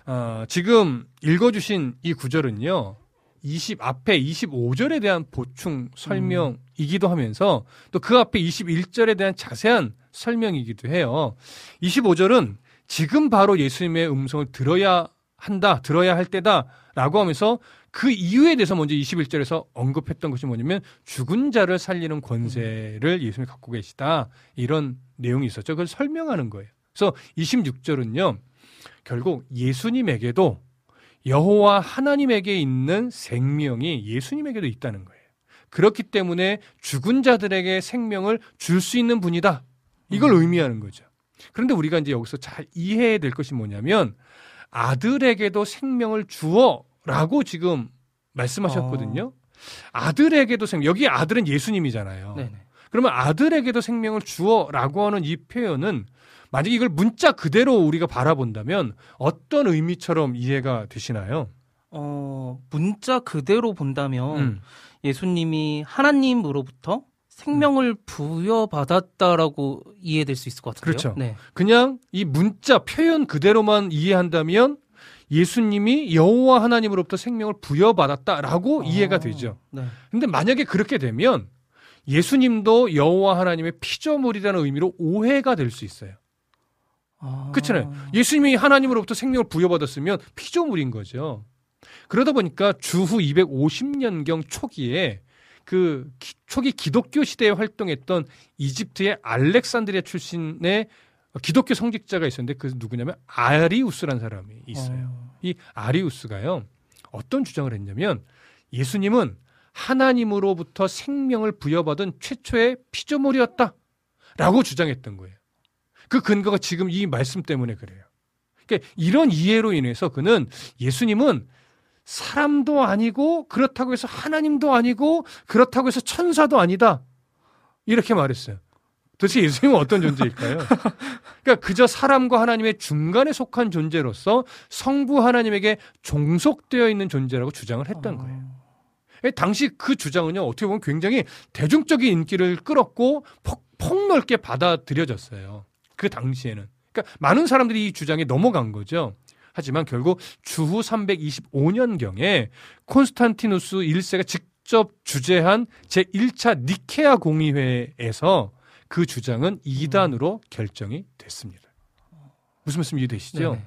어, 지금 읽어 주신 이 구절은요. 20 앞에 25절에 대한 보충 설명이기도 하면서 또 그 앞에 21절에 대한 자세한 설명이기도 해요. 25절은 지금 바로 예수님의 음성을 들어야 한다, 들어야 할 때다 라고 하면서 그 이유에 대해서 먼저 21절에서 언급했던 것이 뭐냐면 죽은 자를 살리는 권세를 예수님이 갖고 계시다. 이런 내용이 있었죠. 그걸 설명하는 거예요. 그래서 26절은요. 결국 예수님에게도 여호와 하나님에게 있는 생명이 예수님에게도 있다는 거예요. 그렇기 때문에 죽은 자들에게 생명을 줄 수 있는 분이다. 이걸 음. 의미하는 거죠. 그런데 우리가 이제 여기서 잘 이해해야 될 것이 뭐냐면 아들에게도 생명을 주어라고 지금 말씀하셨거든요. 아 들에게도 생명. 여기 아들은 예수님이잖아요. 네네. 그러면 아들에게도 생명을 주어라고 하는 이 표현은 만약 이걸 문자 그대로 우리가 바라본다면 어떤 의미처럼 이해가 되시나요? 어, 문자 그대로 본다면 음. 예수님이 하나님으로부터 생명을 부여받았다라고 이해될 수 있을 것 같은데요. 그렇죠. 네. 그냥 이 문자 표현 그대로만 이해한다면 예수님이 여호와 하나님으로부터 생명을 부여받았다라고 아, 이해가 되죠. 네. 근데 만약에 그렇게 되면 예수님도 여호와 하나님의 피조물이라는 의미로 오해가 될 수 있어요. 아. 그렇잖아요. 예수님이 하나님으로부터 생명을 부여받았으면 피조물인 거죠. 그러다 보니까 주후 250년경 초기에 그 기- 초기 기독교 시대에 활동했던 이집트의 알렉산드리아 출신의 기독교 성직자가 있었는데 그 누구냐면 아리우스라는 사람이 있어요. 어. 이 아리우스가요. 어떤 주장을 했냐면 예수님은 하나님으로부터 생명을 부여받은 최초의 피조물이었다. 라고 주장했던 거예요. 그 근거가 지금 이 말씀 때문에 그래요. 그러니까 이런 이해로 인해서 그는 예수님은 사람도 아니고 그렇다고 해서 하나님도 아니고 그렇다고 해서 천사도 아니다. 이렇게 말했어요. 도대체 예수님은 어떤 존재일까요? 그러니까 그저 사람과 하나님의 중간에 속한 존재로서 성부 하나님에게 종속되어 있는 존재라고 주장을 했던 거예요. 예, 당시 그 주장은요, 어떻게 보면 굉장히 대중적인 인기를 끌었고 폭, 폭넓게 받아들여졌어요. 그 당시에는. 그러니까 많은 사람들이 이 주장에 넘어간 거죠. 하지만 결국 주후 325년경에 콘스탄티누스 1세가 직접 주재한 제1차 니케아 공의회에서 그 주장은 이단으로 결정이 됐습니다. 무슨 말씀 이해되시죠? 네네.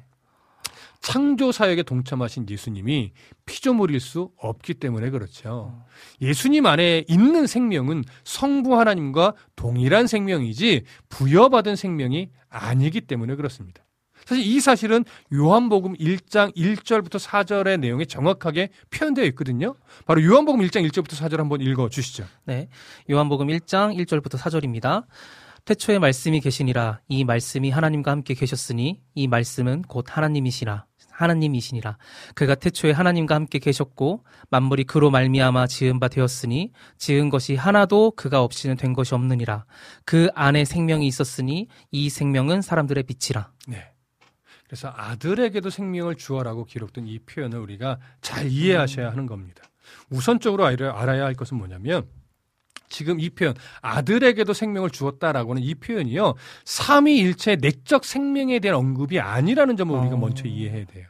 창조 사역에 동참하신 예수님이 피조물일 수 없기 때문에 그렇죠. 예수님 안에 있는 생명은 성부 하나님과 동일한 생명이지 부여받은 생명이 아니기 때문에 그렇습니다. 사실 이 사실은 요한복음 1장 1절부터 4절의 내용에 정확하게 표현되어 있거든요. 바로 요한복음 1장 1절부터 4절 한번 읽어 주시죠. 네. 요한복음 1장 1절부터 4절입니다. 태초에 말씀이 계시니라. 이 말씀이 하나님과 함께 계셨으니 이 말씀은 곧 하나님이시라. 하나님이시니라. 그가 태초에 하나님과 함께 계셨고 만물이 그로 말미암아 지은 바 되었으니 지은 것이 하나도 그가 없이는 된 것이 없느니라. 그 안에 생명이 있었으니 이 생명은 사람들의 빛이라. 네. 그래서 아들에게도 생명을 주어라고 기록된 이 표현을 우리가 잘 이해하셔야 하는 겁니다. 우선적으로 알아- 알아야 할 것은 뭐냐면 지금 이 표현 아들에게도 생명을 주었다라고는 이 표현이요 삼위일체의 내적 생명에 대한 언급이 아니라는 점을 우리가 어. 먼저 이해해야 돼요.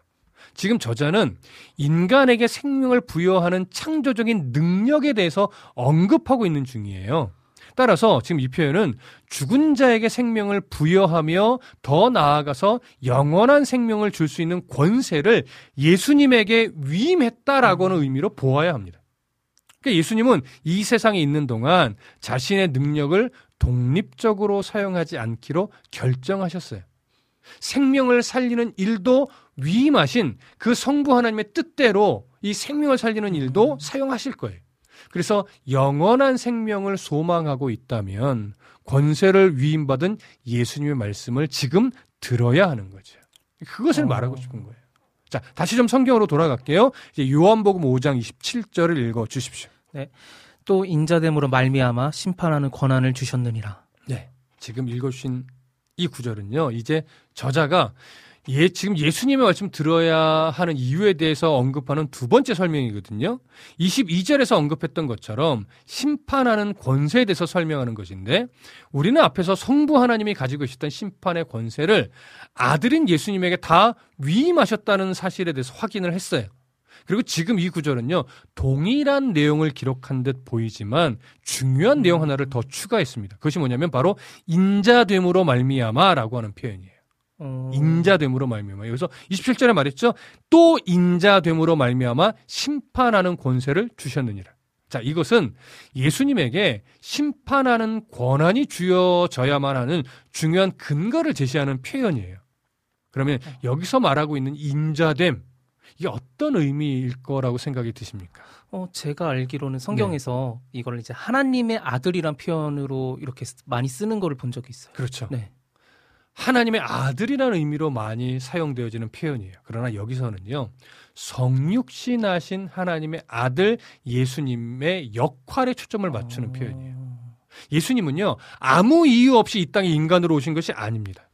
지금 저자는 인간에게 생명을 부여하는 창조적인 능력에 대해서 언급하고 있는 중이에요. 따라서 지금 이 표현은 죽은 자에게 생명을 부여하며 더 나아가서 영원한 생명을 줄 수 있는 권세를 예수님에게 위임했다라고 하는 의미로 보아야 합니다. 그러니까 예수님은 이 세상에 있는 동안 자신의 능력을 독립적으로 사용하지 않기로 결정하셨어요. 생명을 살리는 일도 위임하신 그 성부 하나님의 뜻대로 이 생명을 살리는 일도 사용하실 거예요. 그래서 영원한 생명을 소망하고 있다면 권세를 위임받은 예수님의 말씀을 지금 들어야 하는 거죠. 그것을 어. 말하고 싶은 거예요. 자, 다시 좀 성경으로 돌아갈게요. 이제 요한복음 5장 27절을 읽어 주십시오. 또 인자됨으로 말미암아 심판하는 권한을 주셨느니라 네. 지금 읽어 주신 이 구절은요, 이제 저자가 예, 지금 예수님의 말씀 들어야 하는 이유에 대해서 언급하는 두 번째 설명이거든요. 22절에서 언급했던 것처럼 심판하는 권세에 대해서 설명하는 것인데 우리는 앞에서 성부 하나님이 가지고 계셨던 심판의 권세를 아들인 예수님에게 다 위임하셨다는 사실에 대해서 확인을 했어요. 그리고 지금 이 구절은요, 동일한 내용을 기록한 듯 보이지만 중요한 내용 하나를 더 추가했습니다. 그것이 뭐냐면 바로 인자됨으로 말미암아라고 하는 표현이에요. 어... 인자됨으로 말미암아. 여기서 27절에 말했죠. 또 인자됨으로 말미암아 심판하는 권세를 주셨느니라. 자, 이것은 예수님에게 심판하는 권한이 주어져야만 하는 중요한 근거를 제시하는 표현이에요. 그러면 여기서 말하고 있는 인자됨, 이게 어떤 의미일 거라고 생각이 드십니까? 어, 제가 알기로는 성경에서 네. 이걸 이제 하나님의 아들이란 표현으로 이렇게 많이 쓰는 거를 본 적이 있어요. 그렇죠. 네. 하나님의 아들이라는 의미로 많이 사용되어지는 표현이에요. 그러나 여기서는요, 성육신 하신 하나님의 아들 예수님의 역할에 초점을 맞추는 어... 표현이에요. 예수님은요, 아무 이유 없이 이 땅에 인간으로 오신 것이 아닙니다.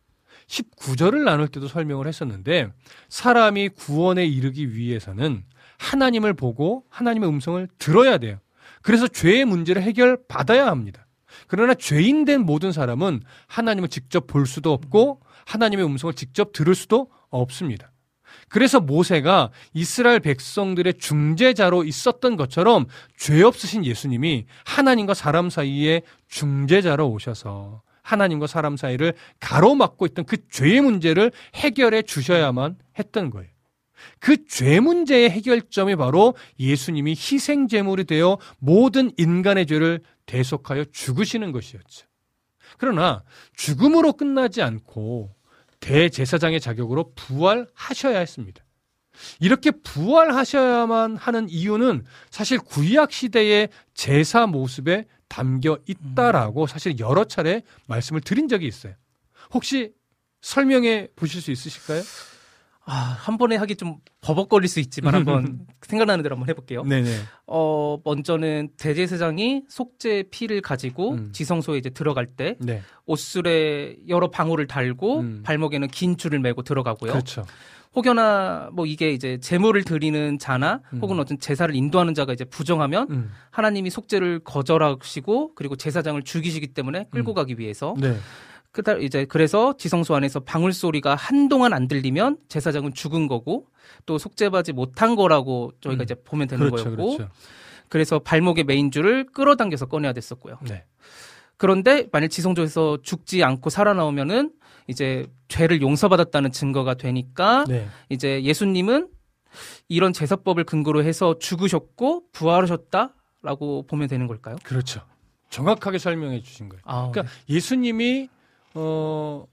19절을 나눌 때도 설명을 했었는데, 사람이 구원에 이르기 위해서는 하나님을 보고 하나님의 음성을 들어야 돼요. 그래서 죄의 문제를 해결받아야 합니다. 그러나 죄인 된 모든 사람은 하나님을 직접 볼 수도 없고 하나님의 음성을 직접 들을 수도 없습니다. 그래서 모세가 이스라엘 백성들의 중재자로 있었던 것처럼 죄 없으신 예수님이 하나님과 사람 사이에 중재자로 오셔서 하나님과 사람 사이를 가로막고 있던 그 죄의 문제를 해결해 주셔야만 했던 거예요. 그 죄 문제의 해결점이 바로 예수님이 희생 제물이 되어 모든 인간의 죄를 대속하여 죽으시는 것이었죠. 그러나 죽음으로 끝나지 않고 대제사장의 자격으로 부활하셔야 했습니다. 이렇게 부활하셔야만 하는 이유는 사실 구약 시대의 제사 모습에 담겨 있다라고 사실 여러 차례 말씀을 드린 적이 있어요. 혹시 설명해 보실 수 있으실까요? 아, 한 번에 하기 좀 버벅거릴 수 있지만 한번 생각나는 대로 한번 해볼게요. 네네. 어, 먼저는 대제사장이 속죄 피를 가지고 음. 지성소에 이제 들어갈 때 네. 옷술에 여러 방울을 달고 음. 발목에는 긴 줄을 메고 들어가고요. 그렇죠. 혹여나 뭐 이게 이제 제물을 드리는 자나 음. 혹은 어떤 제사를 인도하는 자가 이제 부정하면 음. 하나님이 속죄를 거절하시고 그리고 제사장을 죽이시기 때문에 끌고 음. 가기 위해서 네. 그달 이제 그래서 지성소 안에서 방울 소리가 한동안 안 들리면 제사장은 죽은 거고 또 속죄받지 못한 거라고 저희가 음. 이제 보면 되는 그렇죠, 거였고 그렇죠. 그래서 발목의 메인 줄을 끌어당겨서 꺼내야 됐었고요. 네. 그런데 만일 지성소에서 죽지 않고 살아나오면은 이제 죄를 용서받았다는 증거가 되니까 네. 이제 예수님은 이런 제사법을 근거로 해서 죽으셨고 부활하셨다라고 보면 되는 걸까요? 그렇죠. 정확하게 설명해 주신 거예요. 아, 그러니까 네. 예수님이 어,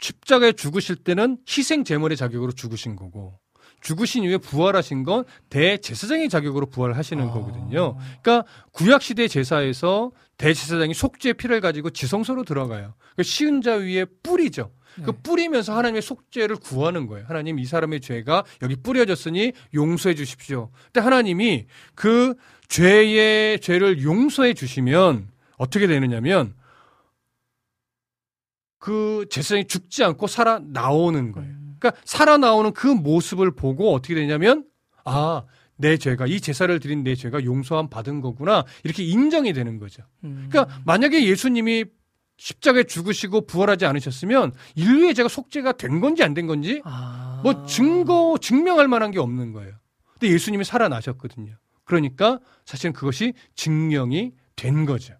십자가에 죽으실 때는 희생 제물의 자격으로 죽으신 거고 죽으신 이후에 부활하신 건 대제사장의 자격으로 부활하시는 아. 거거든요. 그러니까 구약 시대 제사에서 대제사장이 속죄의 피를 가지고 지성소로 들어가요. 그 시은 자 위에 뿌리죠. 그 네. 그 뿌리면서 하나님의 속죄를 구하는 거예요. 하나님 이 사람의 죄가 여기 뿌려졌으니 용서해 주십시오. 근데 하나님이 그 죄의 죄를 용서해 주시면 어떻게 되느냐면 그 제사장이 죽지 않고 살아 나오는 거예요. 그러니까 살아 나오는 그 모습을 보고 어떻게 되냐면 아, 내 죄가 이 제사를 드린 내 죄가 용서함 받은 거구나. 이렇게 인정이 되는 거죠. 그러니까 만약에 예수님이 십자가에 죽으시고 부활하지 않으셨으면 인류의 죄가 속죄가 된 건지 안 된 건지 아... 뭐 증거 증명할 만한 게 없는 거예요. 근데 예수님이 살아나셨거든요. 그러니까 사실은 그것이 증명이 된 거죠.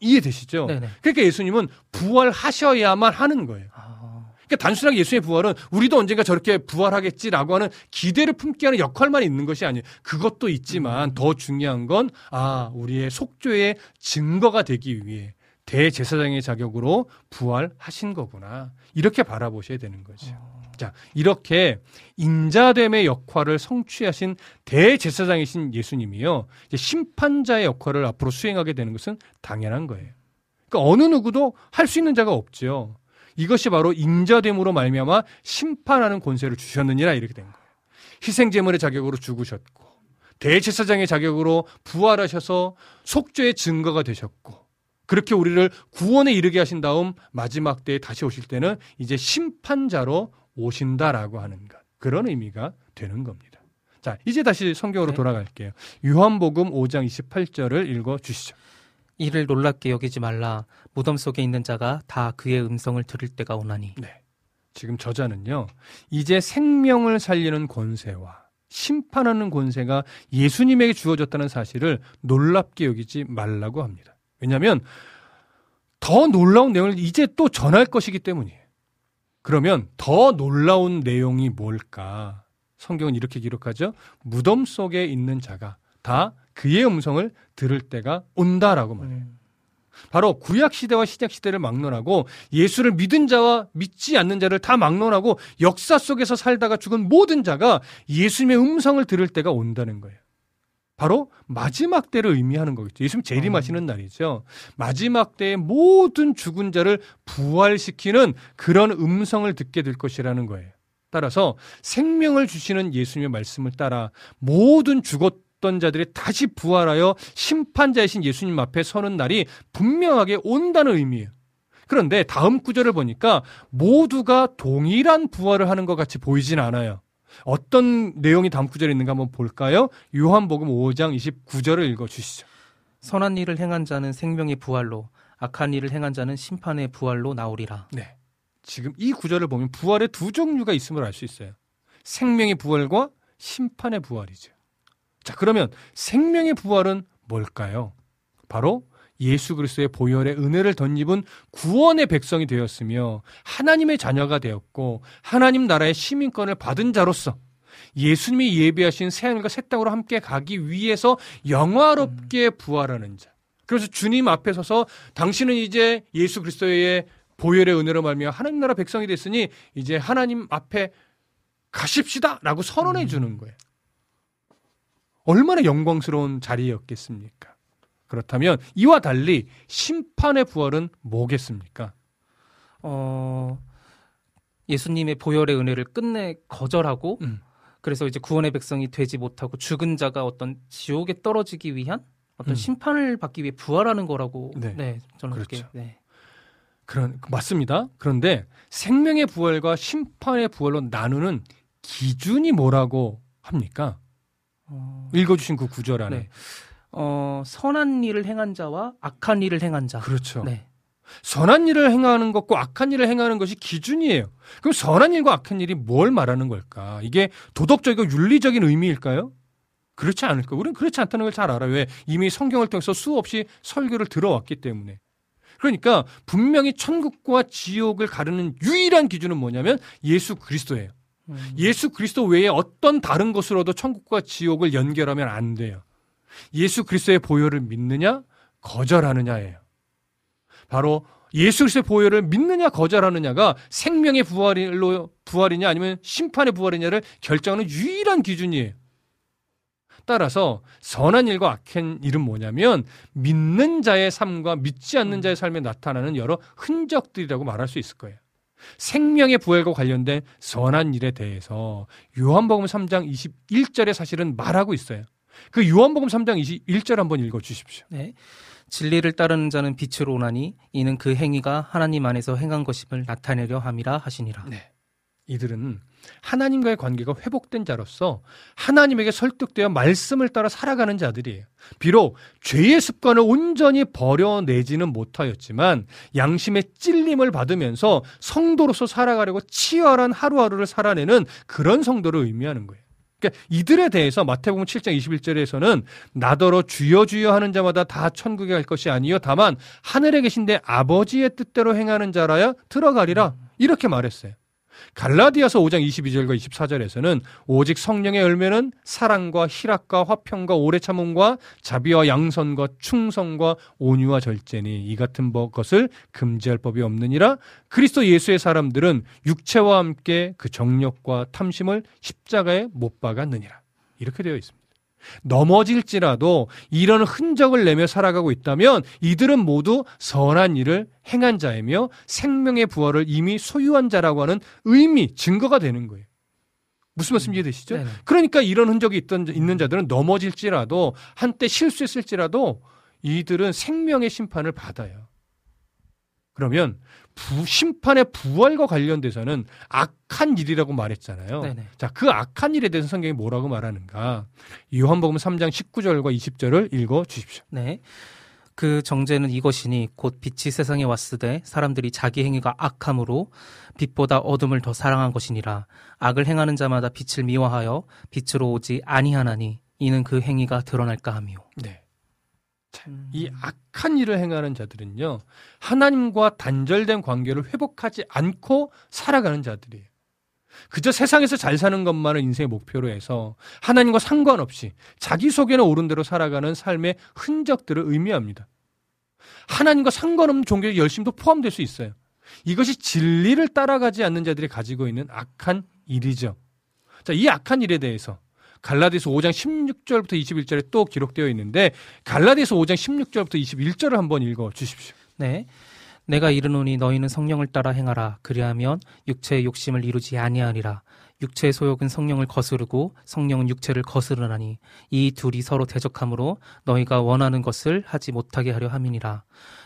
이해되시죠? 네네. 그러니까 예수님은 부활하셔야만 하는 거예요. 아... 그러니까 단순하게 예수의 부활은 우리도 언젠가 저렇게 부활하겠지라고 하는 기대를 품게 하는 역할만 있는 것이 아니에요. 그것도 있지만 음... 더 중요한 건 아, 우리의 속죄의 증거가 되기 위해 대제사장의 자격으로 부활하신 거구나. 이렇게 바라보셔야 되는 거죠. 어... 자, 이렇게 인자됨의 역할을 성취하신 대제사장이신 예수님이요. 심판자의 역할을 앞으로 수행하게 되는 것은 당연한 거예요. 그러니까 어느 누구도 할 수 있는 자가 없죠. 이것이 바로 인자됨으로 말미암아 심판하는 권세를 주셨느니라 이렇게 된 거예요. 희생 제물의 자격으로 죽으셨고 대제사장의 자격으로 부활하셔서 속죄의 증거가 되셨고 그렇게 우리를 구원에 이르게 하신 다음 마지막 때에 다시 오실 때는 이제 심판자로 오신다라고 하는 것. 그런 의미가 되는 겁니다. 자, 이제 다시 성경으로 네. 돌아갈게요. 요한복음 5장 28절을 읽어 주시죠. 이를 놀랍게 여기지 말라. 무덤 속에 있는 자가 다 그의 음성을 들을 때가 오나니. 네. 지금 저자는요, 이제 생명을 살리는 권세와 심판하는 권세가 예수님에게 주어졌다는 사실을 놀랍게 여기지 말라고 합니다. 왜냐하면 더 놀라운 내용을 이제 또 전할 것이기 때문이에요. 그러면 더 놀라운 내용이 뭘까? 성경은 이렇게 기록하죠. 무덤 속에 있는 자가 다 그의 음성을 들을 때가 온다라고 말해요. 바로 구약 시대와 신약 시대를 막론하고 예수를 믿은 자와 믿지 않는 자를 다 막론하고 역사 속에서 살다가 죽은 모든 자가 예수님의 음성을 들을 때가 온다는 거예요. 바로 마지막 때를 의미하는 거겠죠. 예수님 재림하시는 날이죠. 마지막 때에 모든 죽은 자를 부활시키는 그런 음성을 듣게 될 것이라는 거예요. 따라서 생명을 주시는 예수님의 말씀을 따라 모든 죽었던 자들이 다시 부활하여 심판자이신 예수님 앞에 서는 날이 분명하게 온다는 의미예요. 그런데 다음 구절을 보니까 모두가 동일한 부활을 하는 것 같이 보이진 않아요. 어떤 내용이 다음 구절에 있는가 한번 볼까요? 요한복음 5장 29절을 읽어 주시죠. 선한 일을 행한 자는 생명의 부활로, 악한 일을 행한 자는 심판의 부활로 나오리라. 네. 지금 이 구절을 보면 부활의 두 종류가 있음을 알 수 있어요. 생명의 부활과 심판의 부활이죠. 자, 그러면 생명의 부활은 뭘까요? 바로 예수 그리스도의 보혈의 은혜를 덧입은 구원의 백성이 되었으며 하나님의 자녀가 되었고 하나님 나라의 시민권을 받은 자로서 예수님이 예비하신 새 하늘과 새 땅으로 함께 가기 위해서 영화롭게 부활하는 자. 그래서 주님 앞에 서서 당신은 이제 예수 그리스도의 보혈의 은혜로 말미암아 하나님 나라 백성이 됐으니 이제 하나님 앞에 가십시다라고 선언해 주는 거예요. 얼마나 영광스러운 자리였겠습니까? 그렇다면 이와 달리 심판의 부활은 뭐겠습니까? 어, 예수님의 보혈의 은혜를 끝내 거절하고, 음. 그래서 이제 구원의 백성이 되지 못하고 죽은 자가 어떤 지옥에 떨어지기 위한 어떤 음. 심판을 받기 위해 부활하는 거라고, 네. 네, 저는 그렇게, 그렇죠. 네. 그런 맞습니다. 그런데 생명의 부활과 심판의 부활로 나누는 기준이 뭐라고 합니까? 어, 읽어주신 그 구절 안에 네. 어, 선한 일을 행한 자와 악한 일을 행한 자. 그렇죠. 네. 선한 일을 행하는 것과 악한 일을 행하는 것이 기준이에요. 그럼 선한 일과 악한 일이 뭘 말하는 걸까? 이게 도덕적이고 윤리적인 의미일까요? 그렇지 않을까? 우리는 그렇지 않다는 걸 잘 알아요. 왜? 이미 성경을 통해서 수없이 설교를 들어왔기 때문에. 그러니까 분명히 천국과 지옥을 가르는 유일한 기준은 뭐냐면 예수 그리스도예요. 음, 예수 그리스도 외에 어떤 다른 것으로도 천국과 지옥을 연결하면 안 돼요. 예수 그리스도의 보혈을 믿느냐 거절하느냐예요. 바로 예수 그리스도의 보혈을 믿느냐 거절하느냐가 생명의 부활로 부활이냐 아니면 심판의 부활이냐를 결정하는 유일한 기준이에요. 따라서 선한 일과 악한 일은 뭐냐면 믿는 자의 삶과 믿지 않는 자의 삶에 나타나는 여러 흔적들이라고 말할 수 있을 거예요. 생명의 부활과 관련된 선한 일에 대해서 요한복음 3장 21절에 사실은 말하고 있어요. 그 요한복음 3장 21절 한번 읽어 주십시오. 네. 진리를 따르는 자는 빛으로 오나니 이는 그 행위가 하나님 안에서 행한 것임을 나타내려 함이라 하시니라. 네. 이들은 하나님과의 관계가 회복된 자로서 하나님에게 설득되어 말씀을 따라 살아가는 자들이에요. 비록 죄의 습관을 온전히 버려내지는 못하였지만 양심의 찔림을 받으면서 성도로서 살아가려고 치열한 하루하루를 살아내는 그런 성도를 의미하는 거예요. 그러니까 이들에 대해서 마태복음 7장 21절에서는 나더러 주여 주여 하는 자마다 다 천국에 갈 것이 아니요. 다만 하늘에 계신 데 아버지의 뜻대로 행하는 자라야 들어가리라. 이렇게 말했어요. 갈라디아서 5장 22절과 24절에서는 오직 성령의 열매는 사랑과 희락과 화평과 오래 참음과 자비와 양선과 충성과 온유와 절제니 이 같은 버- 것을 금지할 법이 없느니라 그리스도 예수의 사람들은 육체와 함께 그 정력과 탐심을 십자가에 못 박았느니라 이렇게 되어 있습니다. 넘어질지라도 이런 흔적을 내며 살아가고 있다면 이들은 모두 선한 일을 행한 자이며 생명의 부활을 이미 소유한 자라고 하는 의미, 증거가 되는 거예요. 무슨 말씀 이해되시죠? 네네. 그러니까 이런 흔적이 있던, 있는 자들은 넘어질지라도 한때 실수했을지라도 이들은 생명의 심판을 받아요. 그러면 부, 심판의 부활과 관련돼서는 악한 일이라고 말했잖아요. 네네. 자, 그 악한 일에 대해서 성경이 뭐라고 말하는가? 요한복음 3장 19절과 20절을 읽어 주십시오. 네. 그 정죄는 이것이니 곧 빛이 세상에 왔으되 사람들이 자기 행위가 악함으로 빛보다 어둠을 더 사랑한 것이니라. 악을 행하는 자마다 빛을 미워하여 빛으로 오지 아니하나니 이는 그 행위가 드러날까 하미요. 네. 이 악한 일을 행하는 자들은요, 하나님과 단절된 관계를 회복하지 않고 살아가는 자들이에요. 그저 세상에서 잘 사는 것만을 인생의 목표로 해서 하나님과 상관없이 자기 속에는 옳은 대로 살아가는 삶의 흔적들을 의미합니다. 하나님과 상관없는 종교의 열심도 포함될 수 있어요. 이것이 진리를 따라가지 않는 자들이 가지고 있는 악한 일이죠. 자, 이 악한 일에 대해서 갈라디아서 5장 16절부터 21절에 또 기록되어 있는데 갈라디아서 5장 16절부터 21절을 한번 읽어 주십시오. 네. 내가 이르노니 너희는 성령을 따라 행하라. 그리하면 육체의 욕심을 이루지 아니하리라. 육체의 소욕은 성령을 거스르고 성령은 육체를 거스르나니 이 둘이 서로 대적하므로 너희가 원하는 것을 하지 못하게 하려 함이니라.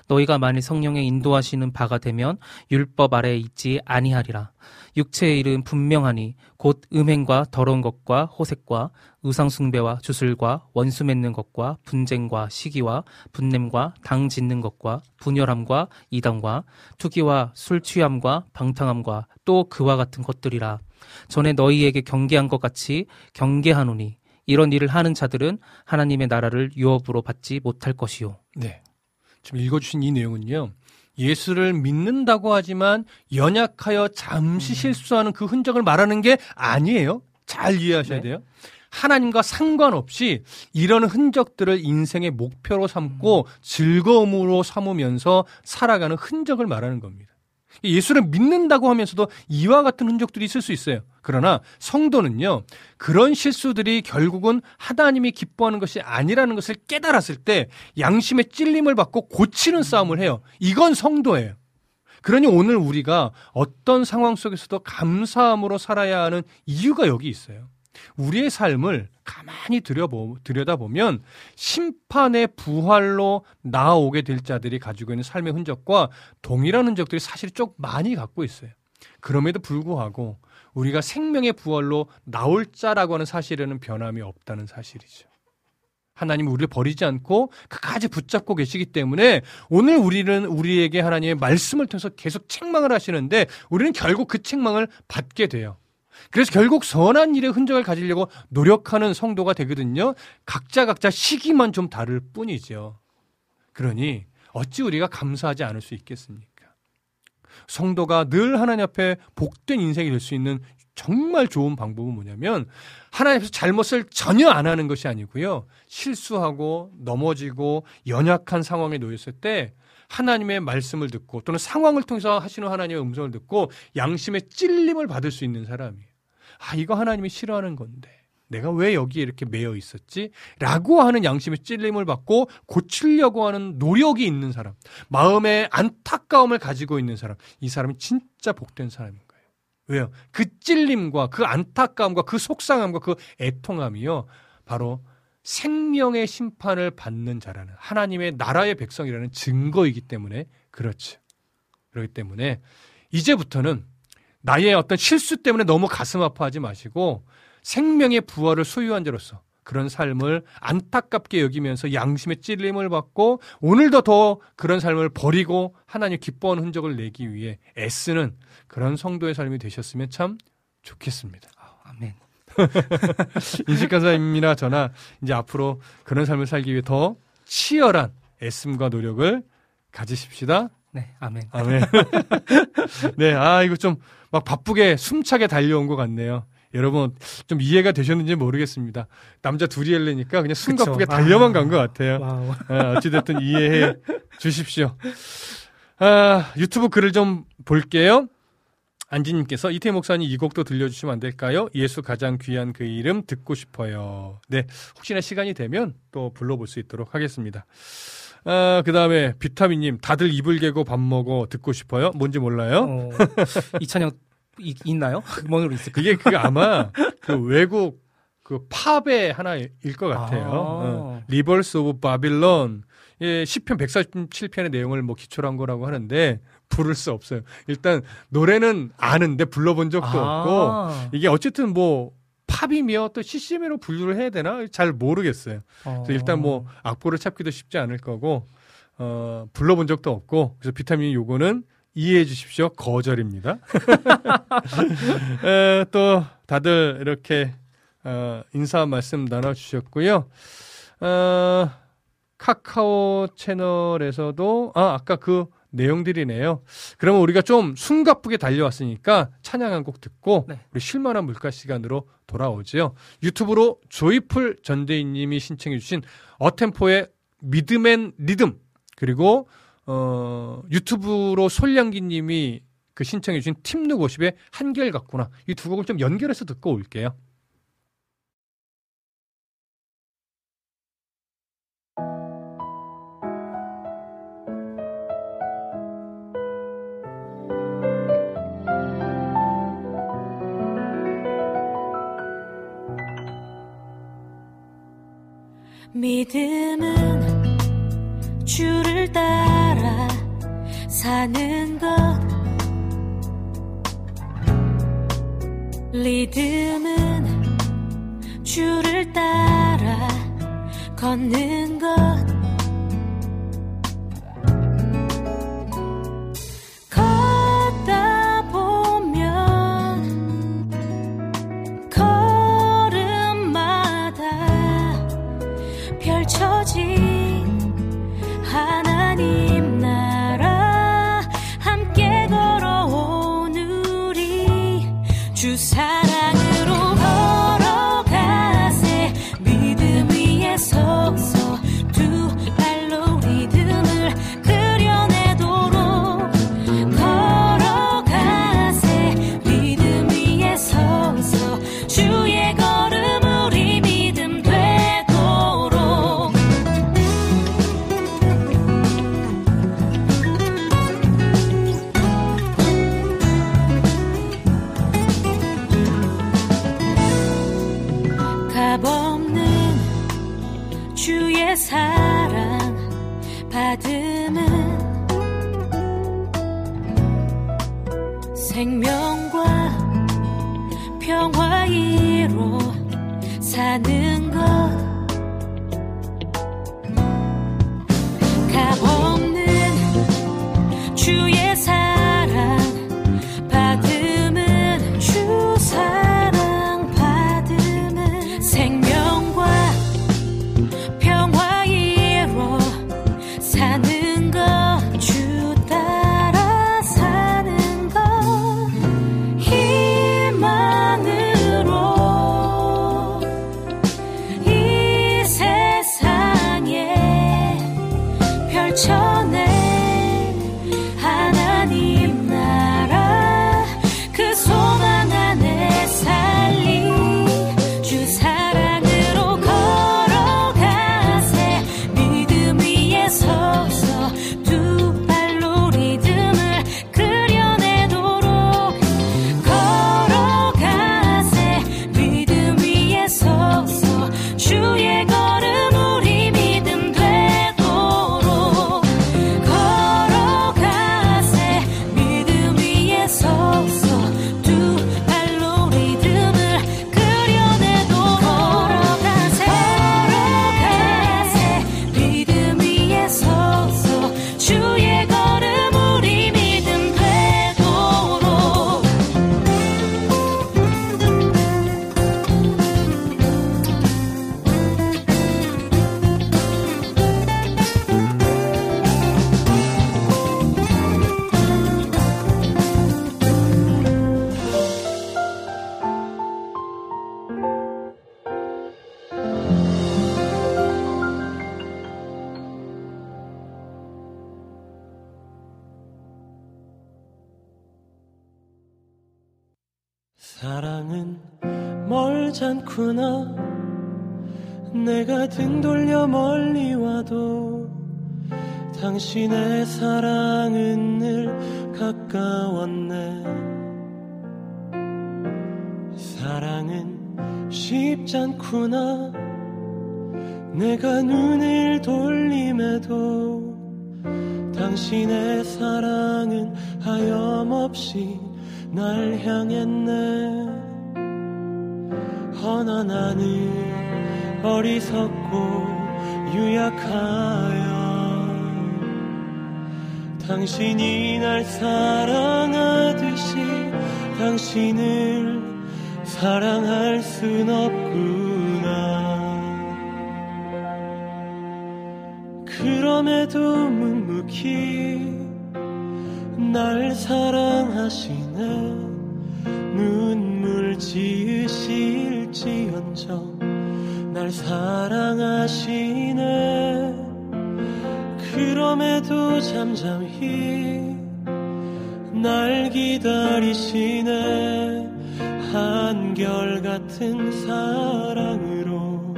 너희가 만일 성령의 인도하시는 바가 되면 율법 아래에 있지 아니하리라. 육체의 일은 분명하니 곧 음행과 더러운 것과 호색과 의상숭배와 주술과 원수 맺는 것과 분쟁과 시기와 분냄과 당 짓는 것과 분열함과 이단과 투기와 술 취함과 방탕함과 또 그와 같은 것들이라. 전에 너희에게 경계한 것 같이 경계하노니 이런 일을 하는 자들은 하나님의 나라를 유업으로 받지 못할 것이요. 네. 지금 읽어주신 이 내용은요. 예수를 믿는다고 하지만 연약하여 잠시 실수하는 그 흔적을 말하는 게 아니에요. 잘 이해하셔야 네. 돼요. 하나님과 상관없이 이런 흔적들을 인생의 목표로 삼고 즐거움으로 삼으면서 살아가는 흔적을 말하는 겁니다. 예수를 믿는다고 하면서도 이와 같은 흔적들이 있을 수 있어요. 그러나 성도는요, 그런 실수들이 결국은 하나님이 기뻐하는 것이 아니라는 것을 깨달았을 때 양심의 찔림을 받고 고치는 싸움을 해요. 이건 성도예요. 그러니 오늘 우리가 어떤 상황 속에서도 감사함으로 살아야 하는 이유가 여기 있어요. 우리의 삶을 가만히 들여보, 들여다보면 심판의 부활로 나아오게 될 자들이 가지고 있는 삶의 흔적과 동일한 흔적들이 사실 좀 많이 갖고 있어요. 그럼에도 불구하고 우리가 생명의 부활로 나올 자라고 하는 사실에는 변함이 없다는 사실이죠. 하나님은 우리를 버리지 않고 끝까지 붙잡고 계시기 때문에 오늘 우리는 우리에게 하나님의 말씀을 통해서 계속 책망을 하시는데 우리는 결국 그 책망을 받게 돼요. 그래서 결국 선한 일의 흔적을 가지려고 노력하는 성도가 되거든요. 각자 각자 시기만 좀 다를 뿐이죠. 그러니 어찌 우리가 감사하지 않을 수 있겠습니까? 성도가 늘 하나님 앞에 복된 인생이 될 수 있는 정말 좋은 방법은 뭐냐면 하나님 앞에서 잘못을 전혀 안 하는 것이 아니고요. 실수하고 넘어지고 연약한 상황에 놓였을 때 하나님의 말씀을 듣고 또는 상황을 통해서 하시는 하나님의 음성을 듣고 양심의 찔림을 받을 수 있는 사람이에요. 아, 이거 하나님이 싫어하는 건데. 내가 왜 여기에 이렇게 매여 있었지? 라고 하는 양심의 찔림을 받고 고치려고 하는 노력이 있는 사람. 마음의 안타까움을 가지고 있는 사람. 이 사람이 진짜 복된 사람인 거예요. 왜요? 그 찔림과 그 안타까움과 그 속상함과 그 애통함이요. 바로 생명의 심판을 받는 자라는 하나님의 나라의 백성이라는 증거이기 때문에 그렇죠. 그렇기 때문에 이제부터는 나의 어떤 실수 때문에 너무 가슴 아파하지 마시고 생명의 부활을 소유한 자로서 그런 삶을 안타깝게 여기면서 양심의 찔림을 받고 오늘도 더 그런 삶을 버리고 하나님 기뻐하는 흔적을 내기 위해 애쓰는 그런 성도의 삶이 되셨으면 참 좋겠습니다. 아멘. 인식간사님이나 저나 이제 앞으로 그런 삶을 살기 위해 더 치열한 애씀과 노력을 가지십시다. 네, 아멘. 아멘. 네, 아, 이거 좀 막 바쁘게 숨차게 달려온 것 같네요. 여러분, 좀 이해가 되셨는지 모르겠습니다. 남자 둘이 하려니까 그냥 숨. 가쁘게 달려만 아. 간것 같아요. 와우. 아, 어찌됐든 이해해 주십시오. 아, 유튜브 글을 좀 볼게요. 안지님께서 이태 목사님 이 곡도 들려주시면 안 될까요? 예수 가장 귀한 그 이름 듣고 싶어요. 네, 혹시나 시간이 되면 또 불러볼 수 있도록 하겠습니다. 아, 그 다음에 비타민님 다들 이불 개고 밥 먹어 듣고 싶어요? 뭔지 몰라요? 어, 이 찬양 이- 있나요? 음원으로 있을까요? 그게 그 아마 그 외국 그 팝의 하나일 것 같아요. 아. 어, Rivers of Babylon 예, 시편 147편의 내용을 뭐 기초로 한 거라고 하는데 부를 수 없어요. 일단 노래는 아는데 불러본 적도 아. 없고 이게 어쨌든 뭐 팝이며 또 CCM으로 분류를 해야 되나 잘 모르겠어요. 어. 그래서 일단 뭐 악보를 찾기도 쉽지 않을 거고 어, 불러본 적도 없고 그래서 비타민 요거는 이해해 주십시오. 거절입니다. 에, 또 다들 이렇게 어, 인사 말씀 나눠 주셨고요. 어, 카카오 채널에서도 아 아까 그 내용들이네요. 그러면 우리가 좀 숨가쁘게 달려왔으니까 찬양 한 곡 듣고 네. 우리 쉴만한 물가 시간으로 돌아오죠. 유튜브로 조이풀 전대인님이 신청해주신 어템포의 미드맨 리듬 그리고 어, 유튜브로 솔량기님이 그 신청해주신 팀누 고십의 한결 같구나 이 두 곡을 좀 연결해서 듣고 올게요. 믿음은 주를 따라 사는 것. 리듬은 주를 따라 걷는 것 사랑하듯이 당신을 사랑할 순 없구나. 그럼에도 묵묵히 날 사랑하시네. 눈물 지으실지언정 날 사랑하시네. 그럼에도 잠잠히 날 기다리시네. 한결같은 사랑으로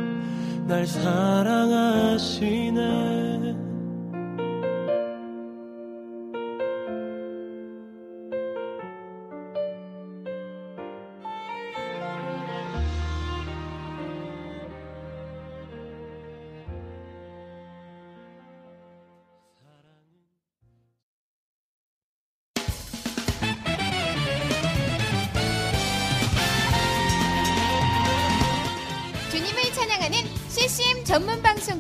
날 사랑하시네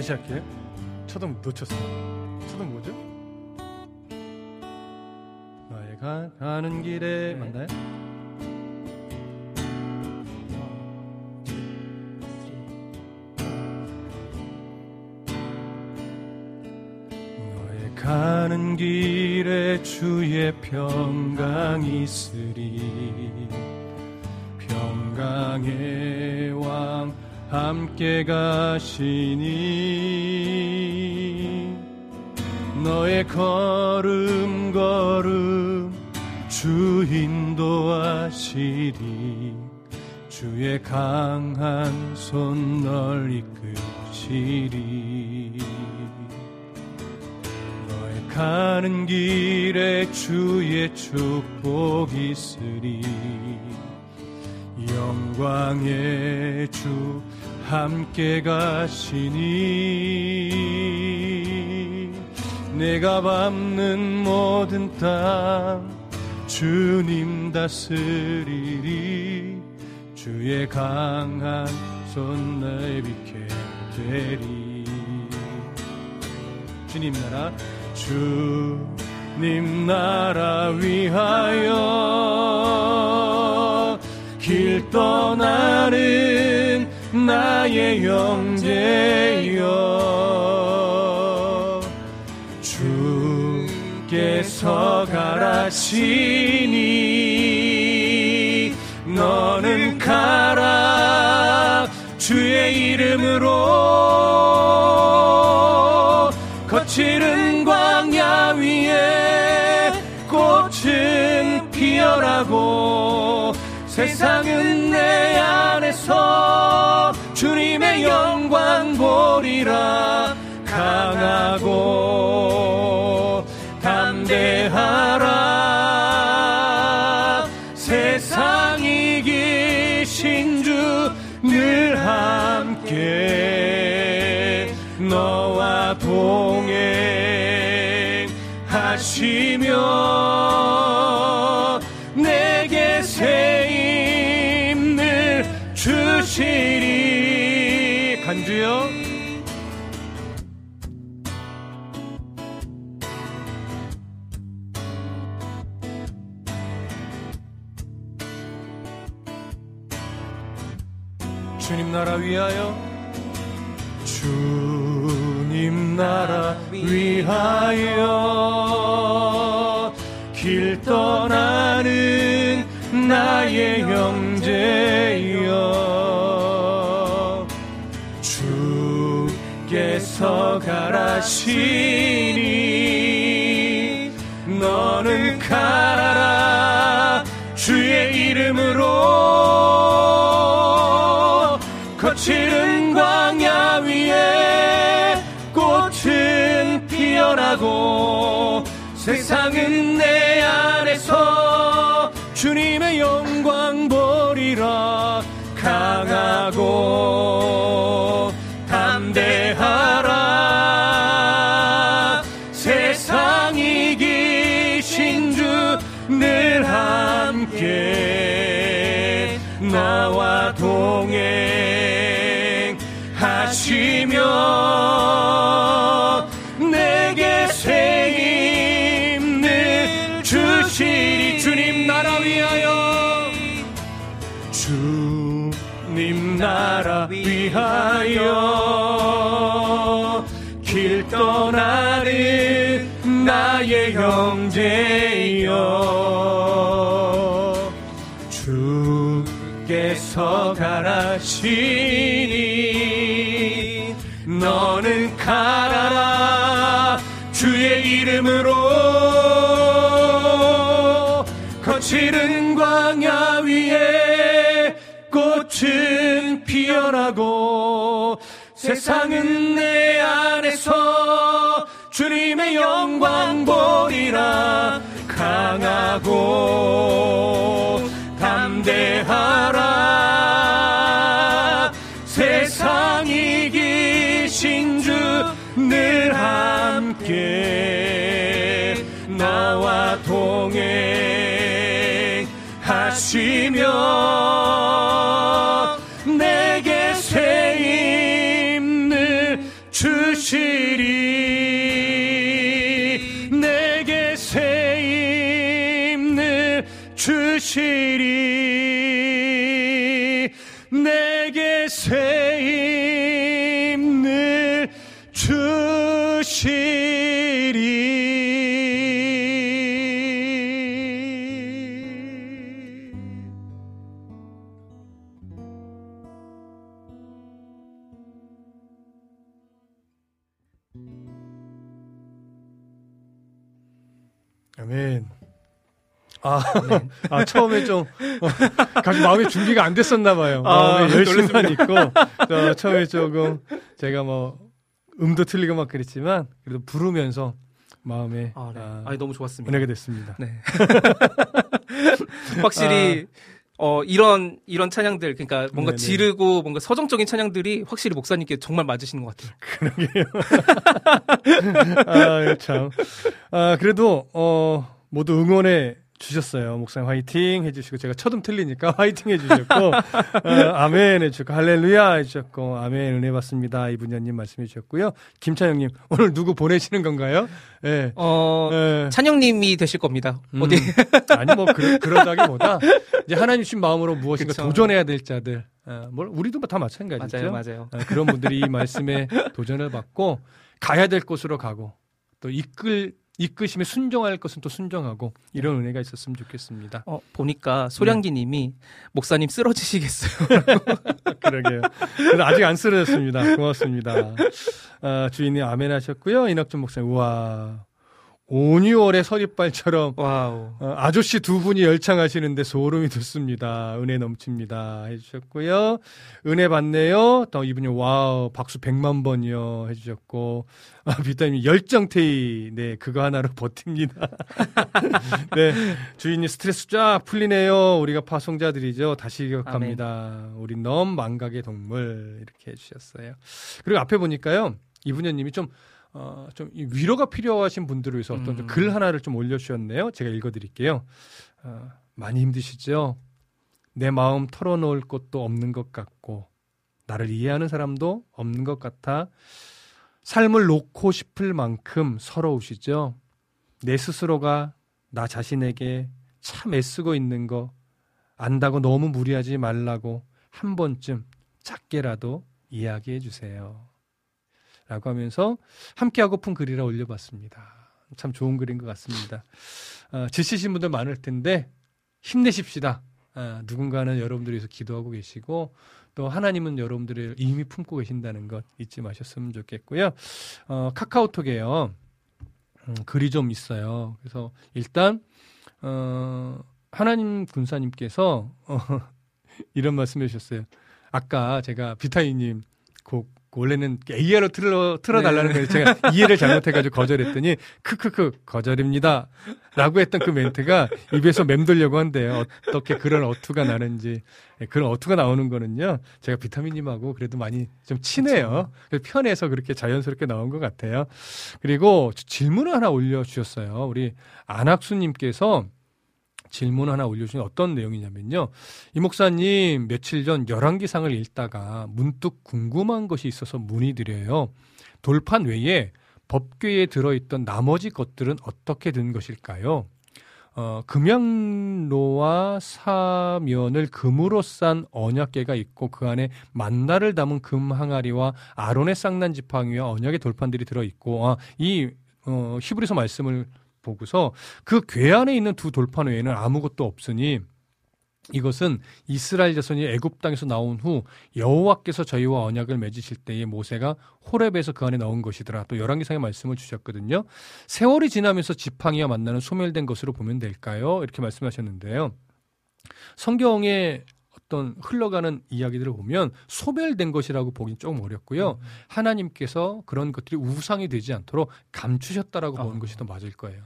다시 할게요. 초등 놓쳤어요. 초등 뭐죠? 가, 가는 길에 맞나요? 너의 가는 길에 주의 평강 있으리. 평강의 왕 함께 가시니 너의 걸음 걸음 주 인도하시리. 주의 강한 손 널 이끄시리. 너의 가는 길에 주의 축복 있으리. 영광의 주 함께 가시니 내가 밟는 모든 땅 주님 다스리리. 주의 강한 손 내비게 되리. 주님 나라 주님 나라 위하여 길 떠나는 나의 영재여 서 가라시니 너는 가라. 주의 이름으로 거칠은 광야 위에 꽃은 피어나고 세상은 내 안에서 주님의 영광 보리라 강하고 동행하시며 내게 새 힘을 주시리. 간주요 주님 나라 위하여 주님 나라 위하여. 길 떠나는 나의 형제여. 주께서 가라시니 너는 가 형제여. 주께서 가라시니 너는 가라. 주의 이름으로 거칠은 광야 위에 꽃은 피어나고 세상은 내 안에서 주님의 영광 보리라. 강하고 담대하라. 세상 이기신 주 늘 함께 나와 동행하시며 아멘. 아, 아 처음에 좀 어, 가끔 마음의 준비가 안 됐었나 봐요. 아, 마음에 열심만 있고 어, 처음에 조금 제가 뭐 음도 틀리고 막 그랬지만 그래도 부르면서 마음에 아, 네. 아, 아니, 너무 좋았습니다. 은혜가 됐습니다. 네. 확실히 어 이런 이런 찬양들 그러니까 뭔가 네네. 지르고 뭔가 서정적인 찬양들이 확실히 목사님께 정말 맞으시는 것 같아요. 아, 참. 아, 그래도, 어, 모두 응원해 주셨어요. 목사님 화이팅 해주시고, 제가 첫음 틀리니까 화이팅 해주셨고, 어, 아멘 해주셨고, 할렐루야 해주셨고, 아멘 은혜 받습니다. 이분녀님 말씀해 주셨고요. 김찬영님, 오늘 누구 보내시는 건가요? 예. 어 예. 찬영님이 되실 겁니다. 음, 어디 아니, 뭐, 그러, 그러다기보다, 이제 하나님 주신 마음으로 무엇인가 그쵸. 도전해야 될 자들, 어, 뭘, 우리도 다 마찬가지죠. 맞아요, 맞아요. 어, 그런 분들이 이 말씀에 도전을 받고 가야 될 곳으로 가고 또 이끌 이끄심에 순종할 것은 또 순종하고 이런 은혜가 있었으면 좋겠습니다. 어, 보니까 소량기님이 목사님 쓰러지시겠어요. 그러게요. 아직 안 쓰러졌습니다. 고맙습니다. 아, 주인님 아멘 하셨고요. 이낙준 목사님 우와 오뉴월의 서릿발처럼 와우. 어, 아저씨 두 분이 열창하시는데 소름이 돋습니다. 은혜 넘칩니다. 해주셨고요. 은혜 받네요. 또 이분이 와우 박수 100만 번이요 해주셨고 아, 비타민 열정페이 네 그거 하나로 버팁니다. 네 주인님 스트레스 쫙 풀리네요. 우리가 파송자들이죠. 다시 기억합니다. 우리 너무 망각의 동물 이렇게 해주셨어요. 그리고 앞에 보니까요 이분녀님이 좀 어, 좀이 위로가 필요하신 분들을 위해서 어떤 좀 음. 글 하나를 좀 올려주셨네요. 제가 읽어드릴게요. 어, 많이 힘드시죠? 내 마음 털어놓을 곳도 없는 것 같고, 나를 이해하는 사람도 없는 것 같아, 삶을 놓고 싶을 만큼 서러우시죠? 내 스스로가 나 자신에게 참 애쓰고 있는 거 안다고 너무 무리하지 말라고 한 번쯤 작게라도 이야기해 주세요. 라고 하면서 함께 하고픈 글이라 올려봤습니다. 참 좋은 글인 것 같습니다. 어, 지치신 분들 많을 텐데 힘내십시다. 아, 누군가는 여러분들을 위해서 기도하고 계시고 또 하나님은 여러분들을 이미 품고 계신다는 것 잊지 마셨으면 좋겠고요. 어, 카카오톡에요. 음, 글이 좀 있어요. 그래서 일단 어, 하나님 군사님께서 어, 이런 말씀해 주셨어요. 아까 제가 비타이님 곡 원래는 AR로 틀어 틀어달라는 네. 거예요. 제가 이해를 잘못해가지고 거절했더니 크크크 거절입니다. 라고 했던 그 멘트가 입에서 맴돌려고 한대요. 어떻게 그런 어투가 나는지 예, 그런 어투가 나오는 거는요. 제가 비타민님하고 그래도 많이 좀 친해요. 편해서 그렇게 자연스럽게 나온 것 같아요. 그리고 질문을 하나 올려주셨어요. 우리 안학수님께서 질문 하나 올려주신 어떤 내용이냐면요. 이 목사님 며칠 전 열왕기상을 읽다가 문득 궁금한 것이 있어서 문의드려요. 돌판 외에 법궤에 들어있던 나머지 것들은 어떻게 된 것일까요? 어, 금양로와 사면을 금으로 싼 언약궤가 있고 그 안에 만나를 담은 금 항아리와 아론의 쌍난 지팡이와 언약의 돌판들이 들어 있고 아, 이 어, 히브리서 말씀을 보고서 그 궤 안에 있는 두 돌판 외에는 아무것도 없으니 이것은 이스라엘 자손이 애굽 땅에서 나온 후 여호와께서 저희와 언약을 맺으실 때에 모세가 호렙에서 그 안에 넣은 것이더라. 또 열왕기상의 말씀을 주셨거든요. 세월이 지나면서 지팡이와 만나는 소멸된 것으로 보면 될까요? 이렇게 말씀하셨는데요. 성경에 어떤 흘러가는 이야기들을 보면 소멸된 것이라고 보긴 조금 어렵고요. 하나님께서 그런 것들이 우상이 되지 않도록 감추셨다라고 보는 것이 더 맞을 거예요.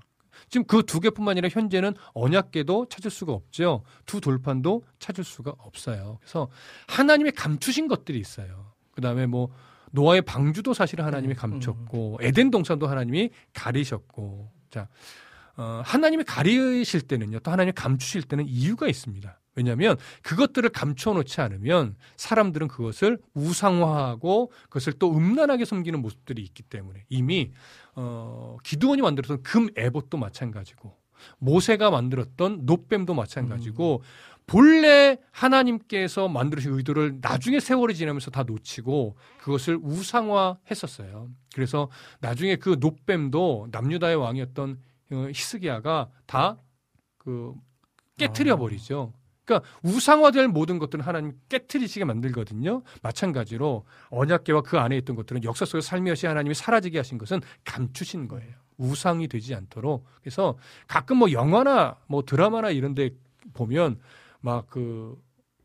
지금 그 두 개뿐만 아니라 현재는 언약계도 찾을 수가 없죠. 두 돌판도 찾을 수가 없어요. 그래서 하나님의 감추신 것들이 있어요. 그 다음에 뭐 노아의 방주도 사실은 하나님이 감췄고 에덴 동산도 하나님이 가리셨고 자 어, 하나님이 가리실 때는요 또 하나님이 감추실 때는 이유가 있습니다. 왜냐하면 그것들을 감춰놓지 않으면 사람들은 그것을 우상화하고 그것을 또 음란하게 섬기는 모습들이 있기 때문에 이미 어, 기드온이 만들었던 금 에봇도 마찬가지고 모세가 만들었던 노뱀도 마찬가지고 본래 하나님께서 만들으신 의도를 나중에 세월이 지나면서 다 놓치고 그것을 우상화했었어요. 그래서 나중에 그 노뱀도 남유다의 왕이었던 어, 히스기야가 다 그 깨트려 버리죠. 그러니까 우상화될 모든 것들은 하나님 깨트리시게 만들거든요. 마찬가지로 언약계와 그 안에 있던 것들은 역사 속에 살며시 하나님이 사라지게 하신 것은 감추신 거예요. 우상이 되지 않도록 그래서 가끔 뭐 영화나 뭐 드라마나 이런 데 보면 막 그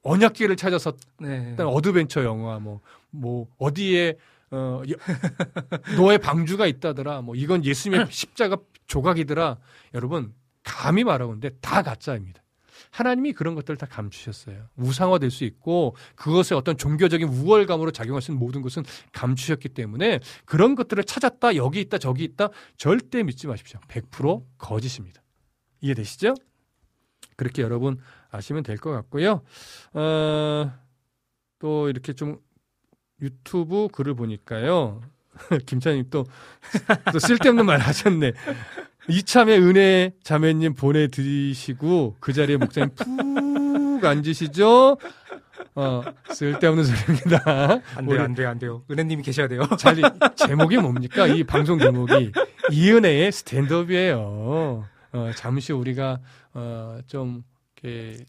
언약기를 찾아서 네. adventure 영화 뭐뭐 어디에 어 여- 노아 방주가 있다더라 뭐 이건 예수님의 십자가 조각이더라 여러분 감히 말하건데 다 가짜입니다. 하나님이 그런 것들을 다 감추셨어요. 우상화될 수 있고 그것의 어떤 종교적인 우월감으로 작용할 수 있는 모든 것은 감추셨기 때문에 그런 것들을 찾았다 여기 있다 저기 있다 절대 믿지 마십시오. 100% 거짓입니다. 이해되시죠? 그렇게 여러분 아시면 될 것 같고요. 어, 또 이렇게 좀 유튜브 글을 보니까요. 김찬님 또, 또 쓸데없는 말 하셨네. 이참에 은혜 자매님 보내드리시고 그 자리에 목사님 푹 앉으시죠. 어, 쓸데없는 소리입니다. 안 돼요, 안 돼요, 안 돼요. 은혜님이 계셔야 돼요. 잘, 제목이 뭡니까? 이 방송 제목이 이은혜의 스탠드업이에요. 어, 잠시 우리가 어, 좀 이렇게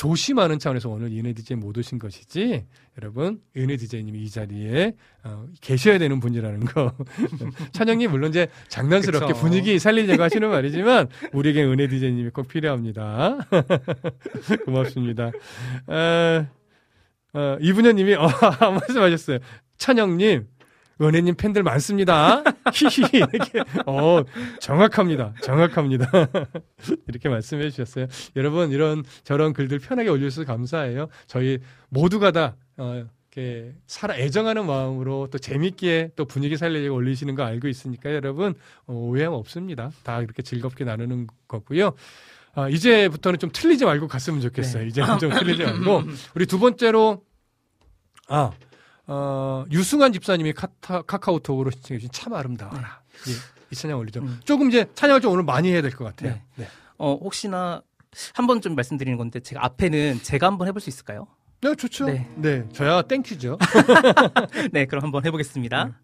조심하는 차원에서 오늘 은혜 디제이 못 오신 것이지 여러분 은혜 디제이님이 이 자리에 어, 계셔야 되는 분이라는 거. 찬영님 물론 이제 장난스럽게 그쵸. 분위기 살리려고 하시는 말이지만 우리에게 은혜 디제이님이 꼭 필요합니다. 고맙습니다. 어, 어, 이분현님이 어, 말씀하셨어요. 찬영님 은혜님 팬들 많습니다. 히히 이렇게 어 정확합니다. 정확합니다. 이렇게 말씀해 주셨어요. 여러분 이런 저런 글들 편하게 올려주셔서 감사해요. 저희 모두가 다 어, 이렇게 살아 애정하는 마음으로 또 재밌게 또 분위기 살리려고 올리시는 거 알고 있으니까 여러분 어, 오해함 없습니다. 다 이렇게 즐겁게 나누는 거고요. 아, 이제부터는 좀 틀리지 말고 갔으면 좋겠어요. 네. 이제는 좀 틀리지 말고 우리 두 번째로 아 어, 유승환 집사님이 카타, 카카오톡으로 신청해 주신 참 아름다워라. 예, 이 찬양 올리죠. 음. 조금 이제 찬양을 좀 오늘 많이 해야 될 것 같아요. 네. 네. 어, 혹시나 한 번 좀 말씀드리는 건데 제가 앞에는 제가 한번 해볼 수 있을까요? 네, 좋죠. 네. 네. 저야 thank you죠. 네, 그럼 한번 해보겠습니다. 참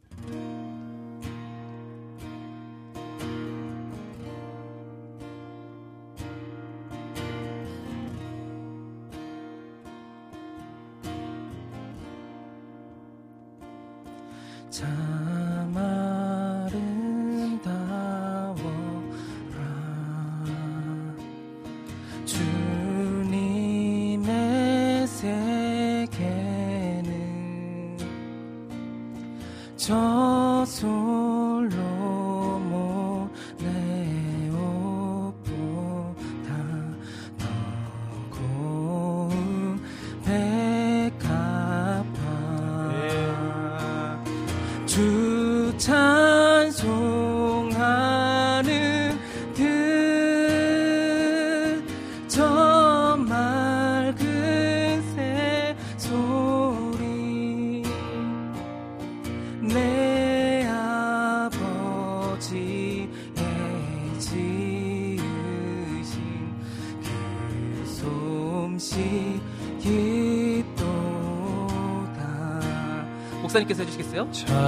참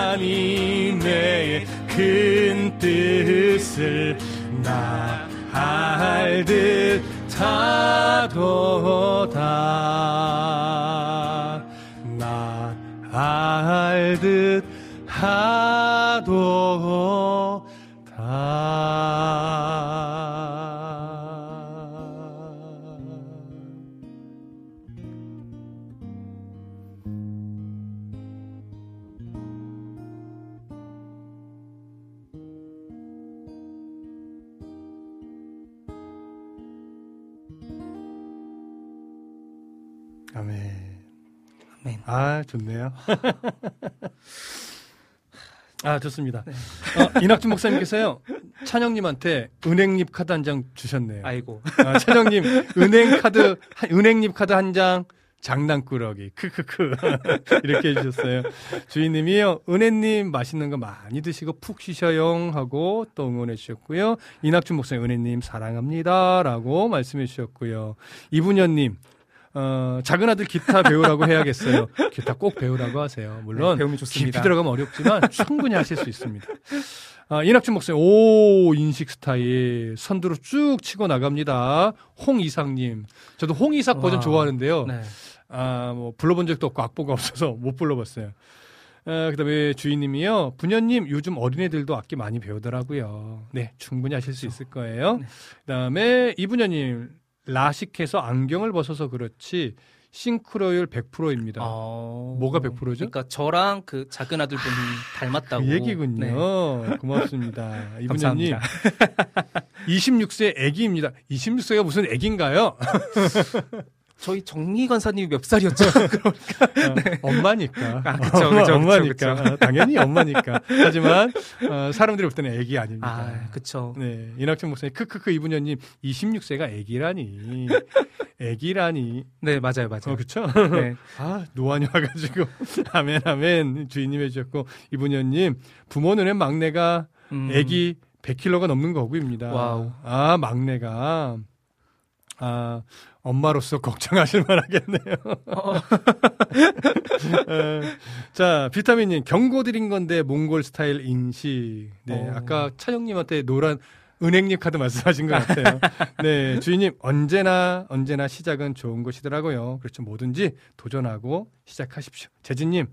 하나님의 큰 뜻을 나 알듯 하도다. 나 알듯 하 아, 좋네요. 아, 좋습니다. 어, 이낙준 목사님께서요, 찬영님한테 은행잎 카드 한 장 주셨네요. 아이고. 아, 찬영님, 은행 카드, 한- 은행잎 카드 한 장, 장난꾸러기, 크크크. 이렇게 해주셨어요. 주인님이요, 은혜님 맛있는 거 많이 드시고 푹 쉬셔요 하고 또 응원해 주셨고요. 이낙준 목사님, 은혜님 사랑합니다. 라고 말씀해 주셨고요. 이분현님, 어, 작은 아들 기타 배우라고 해야겠어요. 기타 꼭 배우라고 하세요. 물론 네, 배우면 좋습니다. 깊이 들어가면 어렵지만 충분히 하실 수 있습니다. 아, 이낙준 목사님, 오, 인식 스타일. 선두로 쭉 치고 나갑니다. 홍이삭님. 저도 홍이삭 버전 와. 좋아하는데요. 네. 아, 뭐, 불러본 적도 없고 악보가 없어서 못 불러봤어요. 그 다음에 주인님이요. 부녀님, 요즘 어린애들도 악기 많이 배우더라고요. 네, 충분히 하실 수 있을 거예요. 네. 그 다음에 이부녀님, 라식해서 안경을 벗어서 그렇지, 싱크로율 100%입니다. 어... 뭐가 100%죠? 그러니까 저랑 그 작은 아들 분이 닮았다고. 그 얘기군요. 네. 고맙습니다. 감사합니다. 26세 애기입니다. 26세가 무슨 애기인가요? 저희 정리 간사님이 몇 살이었죠? 어, 엄마니까. 아, 그쵸, 그쵸, 엄마니까. 그쵸, 그쵸. 어, 당연히 엄마니까. 하지만, 어, 사람들이 볼 때는 애기 아닙니다. 아, 그쵸. 네. 이낙준 목사님, 크크크 이분녀님, 26세가 애기라니. 애기라니. 네, 맞아요, 맞아요. 어, 그쵸? 네. 아, 노안이 와가지고. 아멘, 아멘. 주인님 해주셨고, 이분녀님, 부모 눈엔 막내가 음, 애기 100kg가 넘는 거구입니다. wow. 아, 막내가. 아, 엄마로서 걱정하실 만하겠네요. 어. 에, 자, 비타민님, 경고 드린 건데, 몽골 스타일 인식. 네, 어. 아까 차영님한테 노란 은행잎 카드 말씀하신 것 같아요. 네, 주인님, 언제나, 언제나 시작은 좋은 것이더라고요. 그렇죠. 뭐든지 도전하고 시작하십시오. 재진님,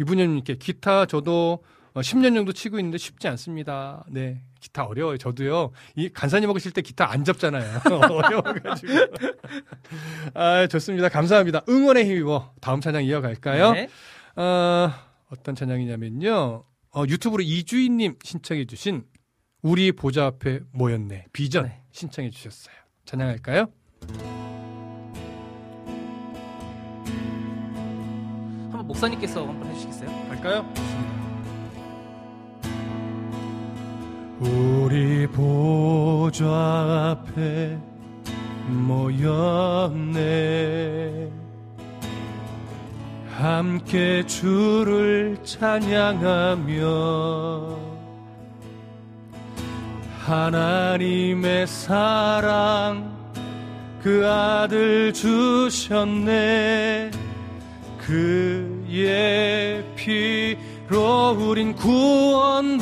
이분님께 기타 저도 어, 10년 정도 치고 있는데 쉽지 않습니다. 네. 기타 어려워요. 저도요. 이 간사님 하고 칠때 기타 안 잡잖아요. 어려워가지고. 아, 좋습니다. 감사합니다. 응원의 힘입어. 다음 찬양 이어갈까요? 네. 어, 어떤 찬양이냐면요. 어, 유튜브로 이주인님 신청해주신 우리 보좌 앞에 모였네. 비전 네. 신청해주셨어요. 찬양할까요? 한번 목사님께서 한번 해주시겠어요? 할까요? 우리 보좌 앞에 모였네. 함께 주를 찬양하며 하나님의 사랑 그 아들 주셨네. 그의 피 로 우린 구원받았네.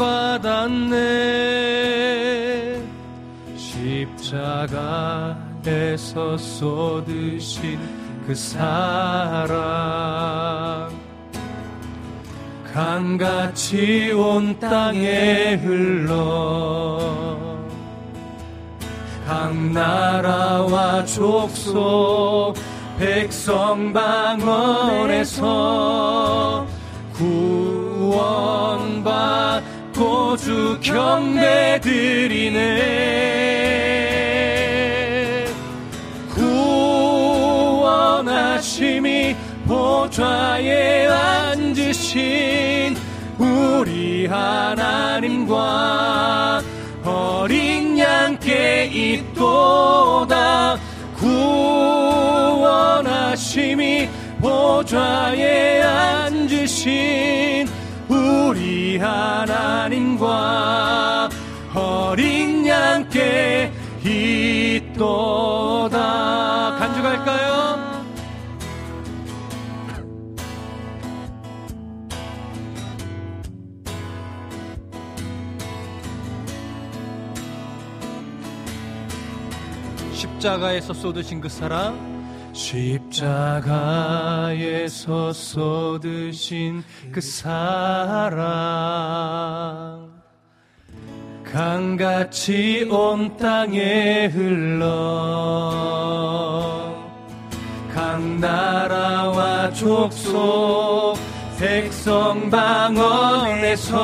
십자가에서 쏟으신 그 사랑. 강같이 온 땅에 흘러 각 나라와 족속 백성 방언에서 구원받고 주 경배 드리네. 구원하심이 보좌에 앉으신 우리 하나님과 어린 양께 있도다. 구원하심이 보좌에 앉으신 하나님과 어린 양께 있도다 간주갈까요? 십자가에서 쏟으신 그 사랑 십자가에서 쏟으신 그 사랑. 강같이 온 땅에 흘러 각 나라와 족속 백성 방언에서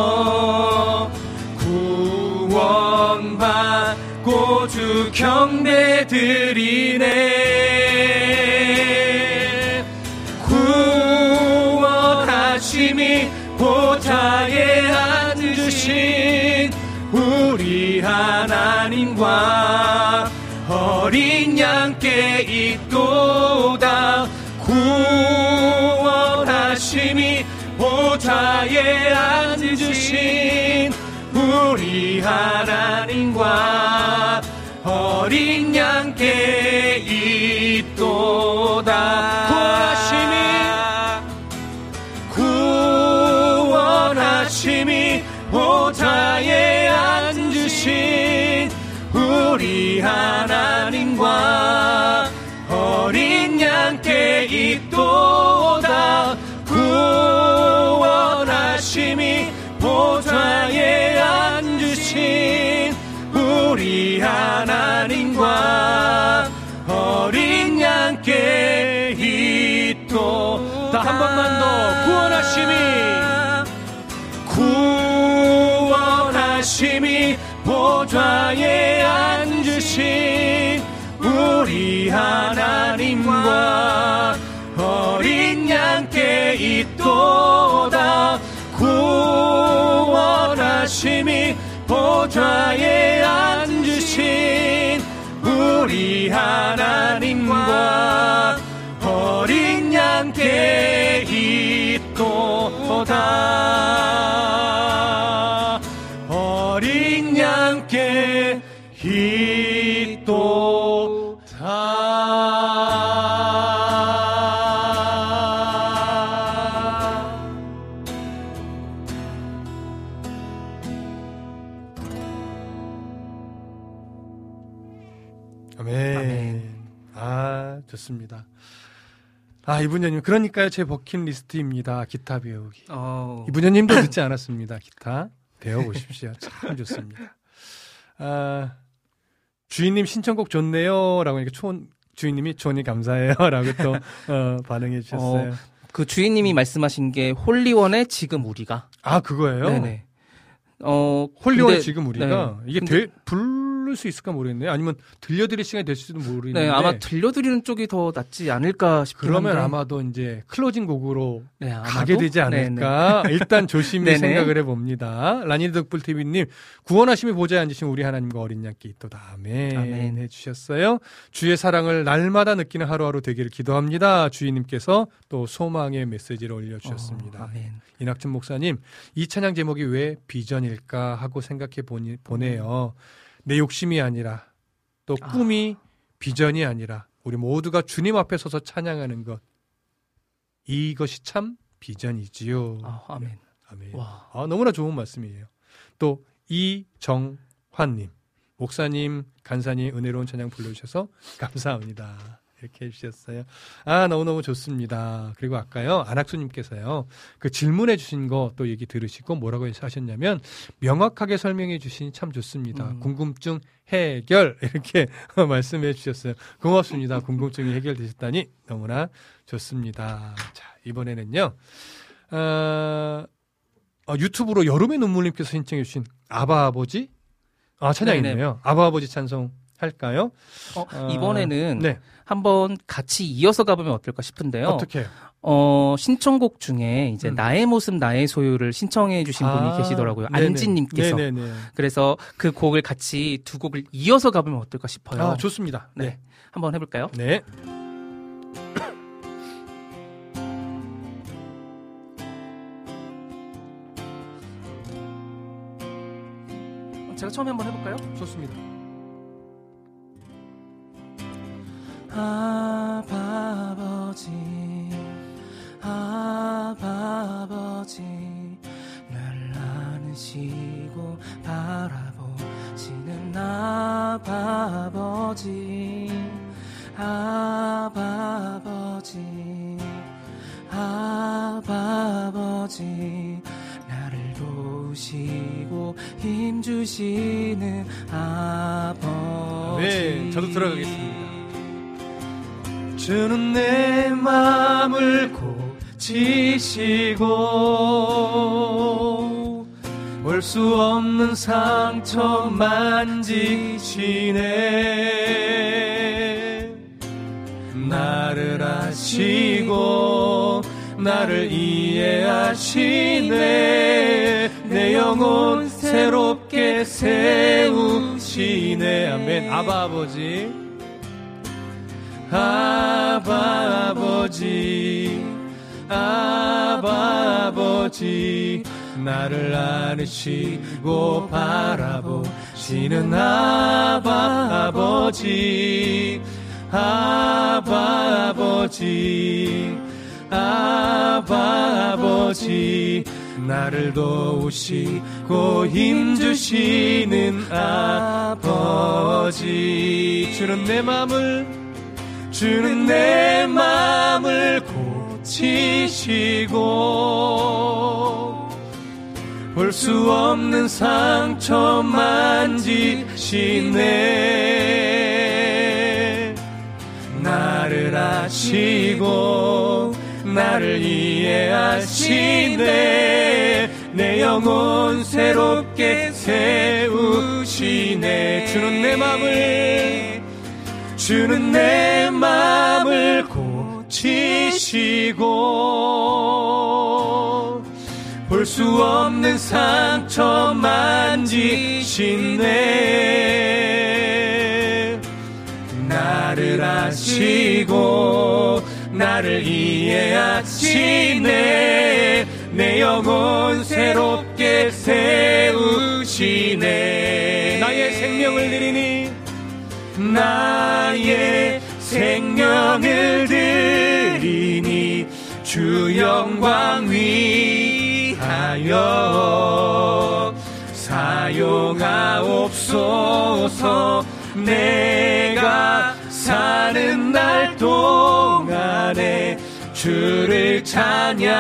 구원받고 주 경배드리네 보좌에 앉으신 우리 하나님과 어린 양께 있도다. 구원하심이 보좌에 앉으신 우리 하나님과 어린 양께 있도다 보좌에 앉으신 우리 하나님과 어린 양께 있도다. 구원하심이 보좌에 앉으신 우리 하나님과 어린 양께 있도다 아, 이분녀님. 그러니까요, 제 버킷리스트입니다. 기타 배우기. 어, 이분녀님도 늦지 않았습니다. 기타 배워보십시오. 참 좋습니다. 아, 주인님 신청곡 좋네요. 라고 하니까 촌, 주인님이 촌이 감사해요. 라고 또, 어, 반응해 주셨어요. 그 주인님이 말씀하신 게 홀리원의 지금 우리가. 아, 그거예요? 네네. 어, 홀리원의 근데- 지금 우리가 네. 이게 근데- 될- 부를 수 있을까 모르겠네요. 아니면 들려드릴 시간이 될지도 모르겠는데. 네, 아마 들려드리는 쪽이 더 낫지 않을까 싶긴 그러면 한데. 아마도 이제 closing 곡으로 네? 가게 되지 않을까. 일단 조심히 네네. 생각을 해봅니다. 라니드 덕불TV님, 구원하심이 보좌에 앉으신 우리 하나님과 어린 양께 있도다. 아멘. 아멘. 해주셨어요. 주의 사랑을 날마다 느끼는 하루하루 되기를 기도합니다. 주인님께서 또 소망의 메시지를 올려주셨습니다. 어, 아멘. 이낙준 목사님, 이 찬양 제목이 왜 비전일까 하고 생각해 보니, 보네요. 내 욕심이 아니라 또 꿈이 비전이 아니라 우리 모두가 주님 앞에 서서 찬양하는 것. 이것이 참 비전이지요. 아, 아멘. 아멘. 와. 아, 너무나 좋은 말씀이에요. 또 이정환님, 목사님, 간사님 은혜로운 찬양 불러주셔서 감사합니다. 이렇게 해주셨어요. 아 너무너무 좋습니다. 그리고 아까요 안학수님께서요 그 질문해 주신 거 또 얘기 들으시고 뭐라고 하셨냐면 명확하게 설명해 주시니 참 좋습니다. 음. 궁금증 해결 이렇게 말씀해 주셨어요. 고맙습니다. 궁금증이 해결되셨다니 너무나 좋습니다. 자 이번에는요 어, 어, 유튜브로 여름의 눈물님께서 신청해 주신 아바 아버지 아 찬양 네네. 있네요. 아바 아버지 찬송 할까요? 어, 어, 이번에는 네. 한번 같이 이어서 가보면 어떨까 싶은데요. 어떻게? 어, 신청곡 중에 이제 음. 나의 모습 나의 소유를 신청해 주신 아, 분이 계시더라고요. 안진 님께서. 그래서 그 곡을 같이 두 곡을 이어서 가보면 어떨까 싶어요. 아, 좋습니다. 네. 네. 한번 해 볼까요? 네. 제가 처음에 한번 해 볼까요? 좋습니다. 아버지 아버지 날 안으시고 바라보시는 아버지 아버지 아버지 나를 도우시고 힘주시는 아버지 네, 저도 들어가겠습니다. 주는 내 마음을 고치시고 볼 수 없는 상처 만지시네 나를 아시고 나를 이해하시네 내 영혼 새롭게 세우시네 아멘. 아바 아버지. 아버지 아버지 나를 안으시고 바라보시는 아버지 아버지 아버지 나를 도우시고 힘주시는 아버지. 주는 내 맘을 주는 내 마음을 고치시고 볼 수 없는 상처 만지시네. 나를 아시고 나를 이해하시네. 내 영혼 새롭게 세우시네. 주는 내 마음을 주는 내 마음을 고치시고 볼 수 없는 상처 만지시네. 나를 아시고 나를 이해하시네. 내 영혼 새롭게 세우시네. 나의 생명을 드리니 나의 생명을 드리니 주 영광 위하여 사용하옵소서. 내가 사는 날 동안에 주를 찬양하며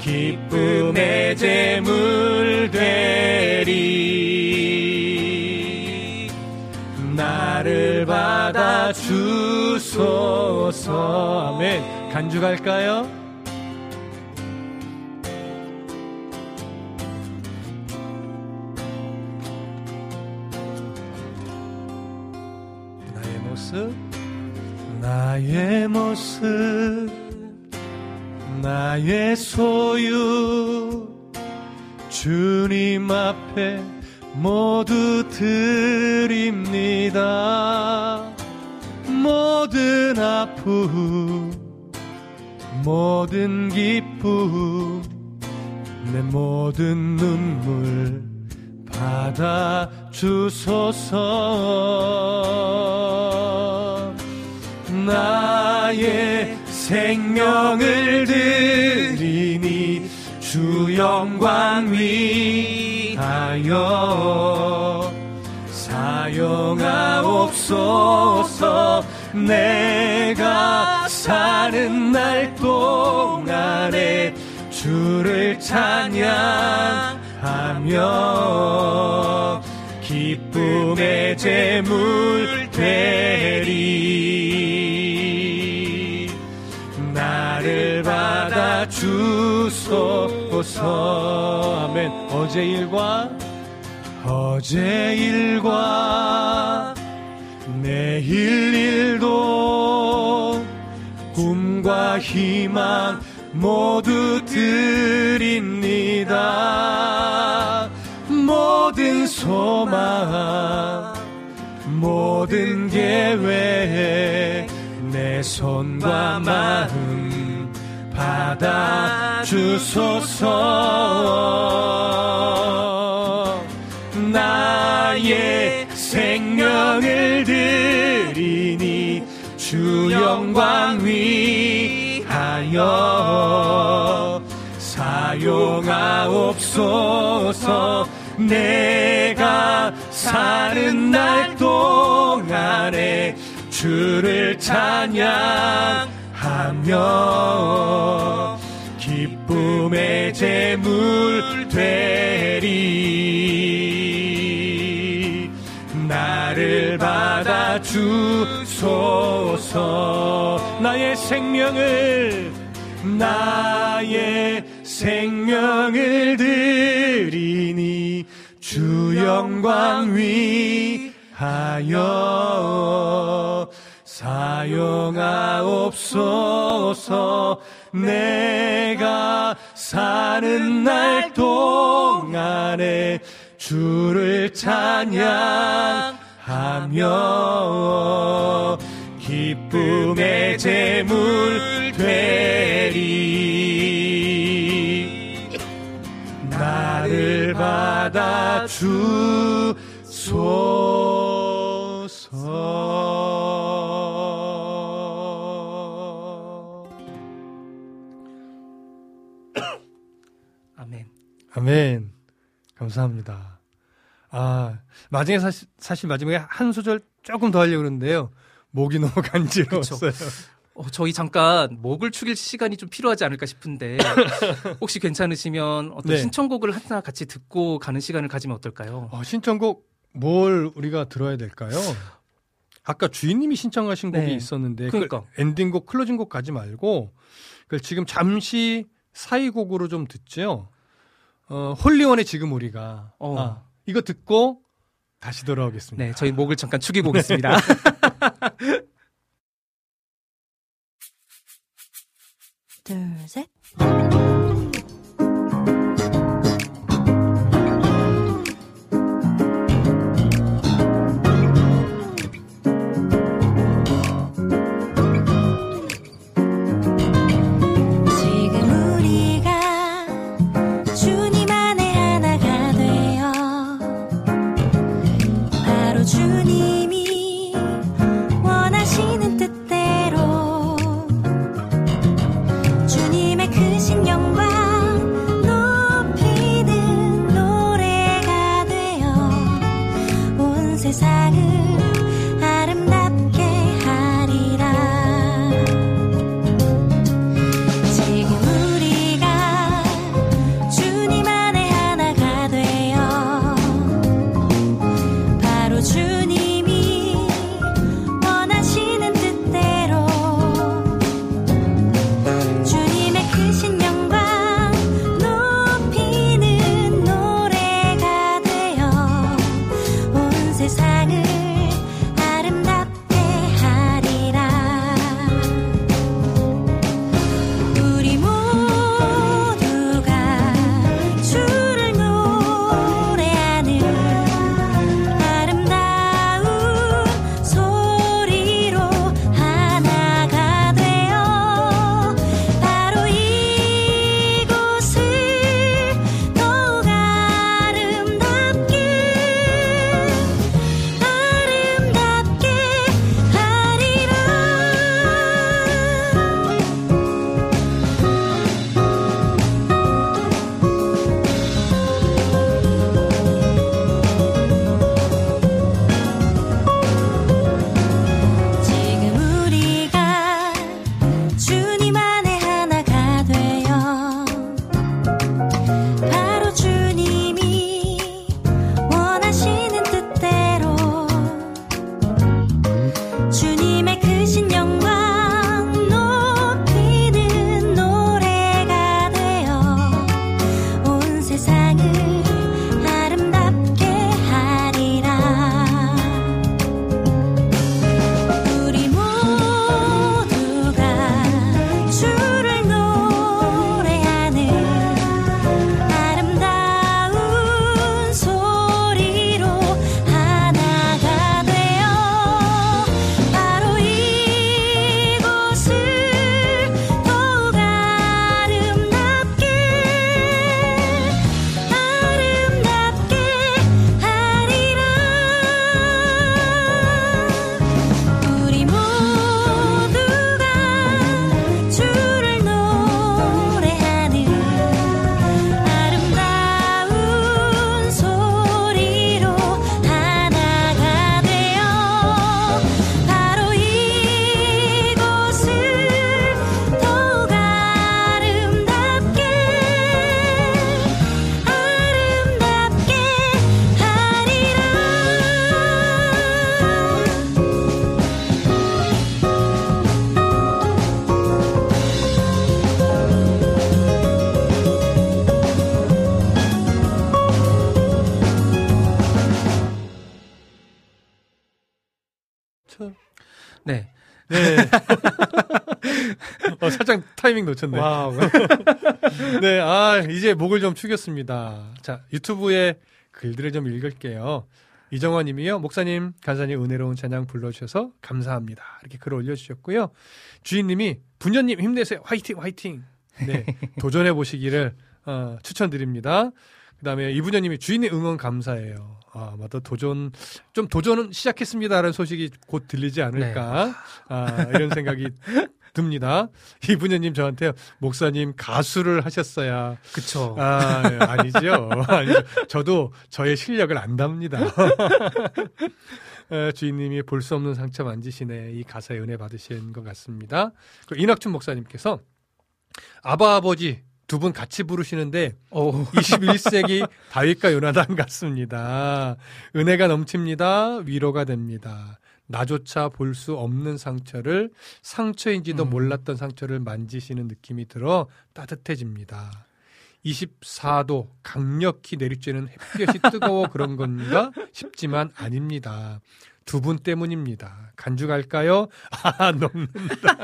기쁨의 제물 주소서. 아멘. 간주갈까요? 나의 모습 나의 모습 나의 소유. 주님 앞에 모두 드립니다 모든 아픔 모든 기쁨 내 모든 눈물 받아 주소서. 나의 생명을 드리니 주 영광 위하여 사용하옵소서. 내가 사는 날 동안에 주를 찬양하며 기쁨의 제물 되리. 나를 받아 주소서. 아멘. 어제 일과 어제 일과 내일 일도 꿈과 희망 모두 드립니다. 모든 소망 모든 계획 내 손과 마음 받아 주소서 나의 생명을 드리니 주 영광 위하여 사용하옵소서. 내가 사는 날 동안에 주를 찬양하며 기쁨의 제물 되리 받아 주소서. 나의 생명을 나의 생명을 드리니 주 영광 위하여 사용하옵소서. 내가 사는 날 동안에 주를 찬양 하며 기쁨의 제물 되리 나를 받아 주소서 아멘. 아멘. 감사합니다. 아, 마지막에 사실, 사실 마지막에 한 소절 조금 더 하려고 그러는데요. 목이 너무 간지러웠어요. 어, 저희 잠깐 목을 축일 시간이 좀 필요하지 않을까 싶은데 혹시 괜찮으시면 어떤 네. 신청곡을 하나 같이 듣고 가는 시간을 가지면 어떨까요? 어, 신청곡 뭘 우리가 들어야 될까요? 아까 주인님이 신청하신 곡이 네. 있었는데 그러니까. 그 엔딩곡, 클로징곡 가지 말고 그 지금 잠시 사이곡으로 좀 듣죠. 어, 홀리원의 지금 우리가 어. 아, 이거 듣고 다시 돌아오겠습니다. 네, 저희 목을 잠깐 축이고 오겠습니다. 둘, 셋. 타이밍 놓쳤네. wow. 네, 아, 이제 목을 좀 축였습니다. 자, 유튜브에 글들을 좀 읽을게요. 이정원 님이요. 목사님, 간사님 은혜로운 찬양 불러주셔서 감사합니다. 이렇게 글 올려주셨고요. 주인님이 분녀님 힘내세요. 화이팅, 화이팅. 네, 도전해 보시기를 어, 추천드립니다. 그 다음에 이분녀님이 주인의 응원 감사해요. 아, 맞다. 도전, 좀 도전은 시작했습니다라는 소식이 곧 들리지 않을까. 아, 이런 생각이 듭니다. 이분녀님 저한테 목사님 가수를 하셨어야. 그쵸. 아, 예, 아니죠. 아니죠. 저도 저의 실력을 안답니다. 에, 주인님이 볼 수 없는 상처 만지시네. 이 가사에 은혜 받으신 것 같습니다. 그 이낙춘 목사님께서 아바 아버지 두 분 같이 부르시는데 21세기 다윗과 요나단 같습니다. 은혜가 넘칩니다. 위로가 됩니다. 나조차 볼 수 없는 상처를 상처인지도 몰랐던 상처를 만지시는 느낌이 들어 따뜻해집니다. 24도 강력히 내리쬐는 햇볕이 뜨거워 그런 건가 싶지만 아닙니다. 두 분 때문입니다. 간주 갈까요? 아, 넘는다.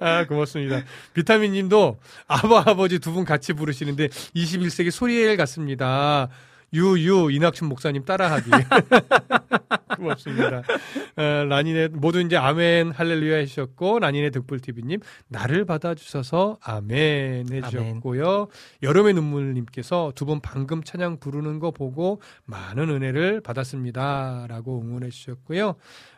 아, 고맙습니다. 비타민 님도 아버, 아버지 두 분 같이 부르시는데 21세기 소리엘 같습니다. 유유 이낙춘 목사님 따라하기 고맙습니다. 어, 라니네 모두 이제 아멘 할렐루야 해주셨고 라니네 득불 TV님 나를 받아주셔서 아멘 해주셨고요. 여름의 눈물님께서 두 분 방금 찬양 부르는 거 보고 많은 은혜를 받았습니다라고 응원해 주셨고요.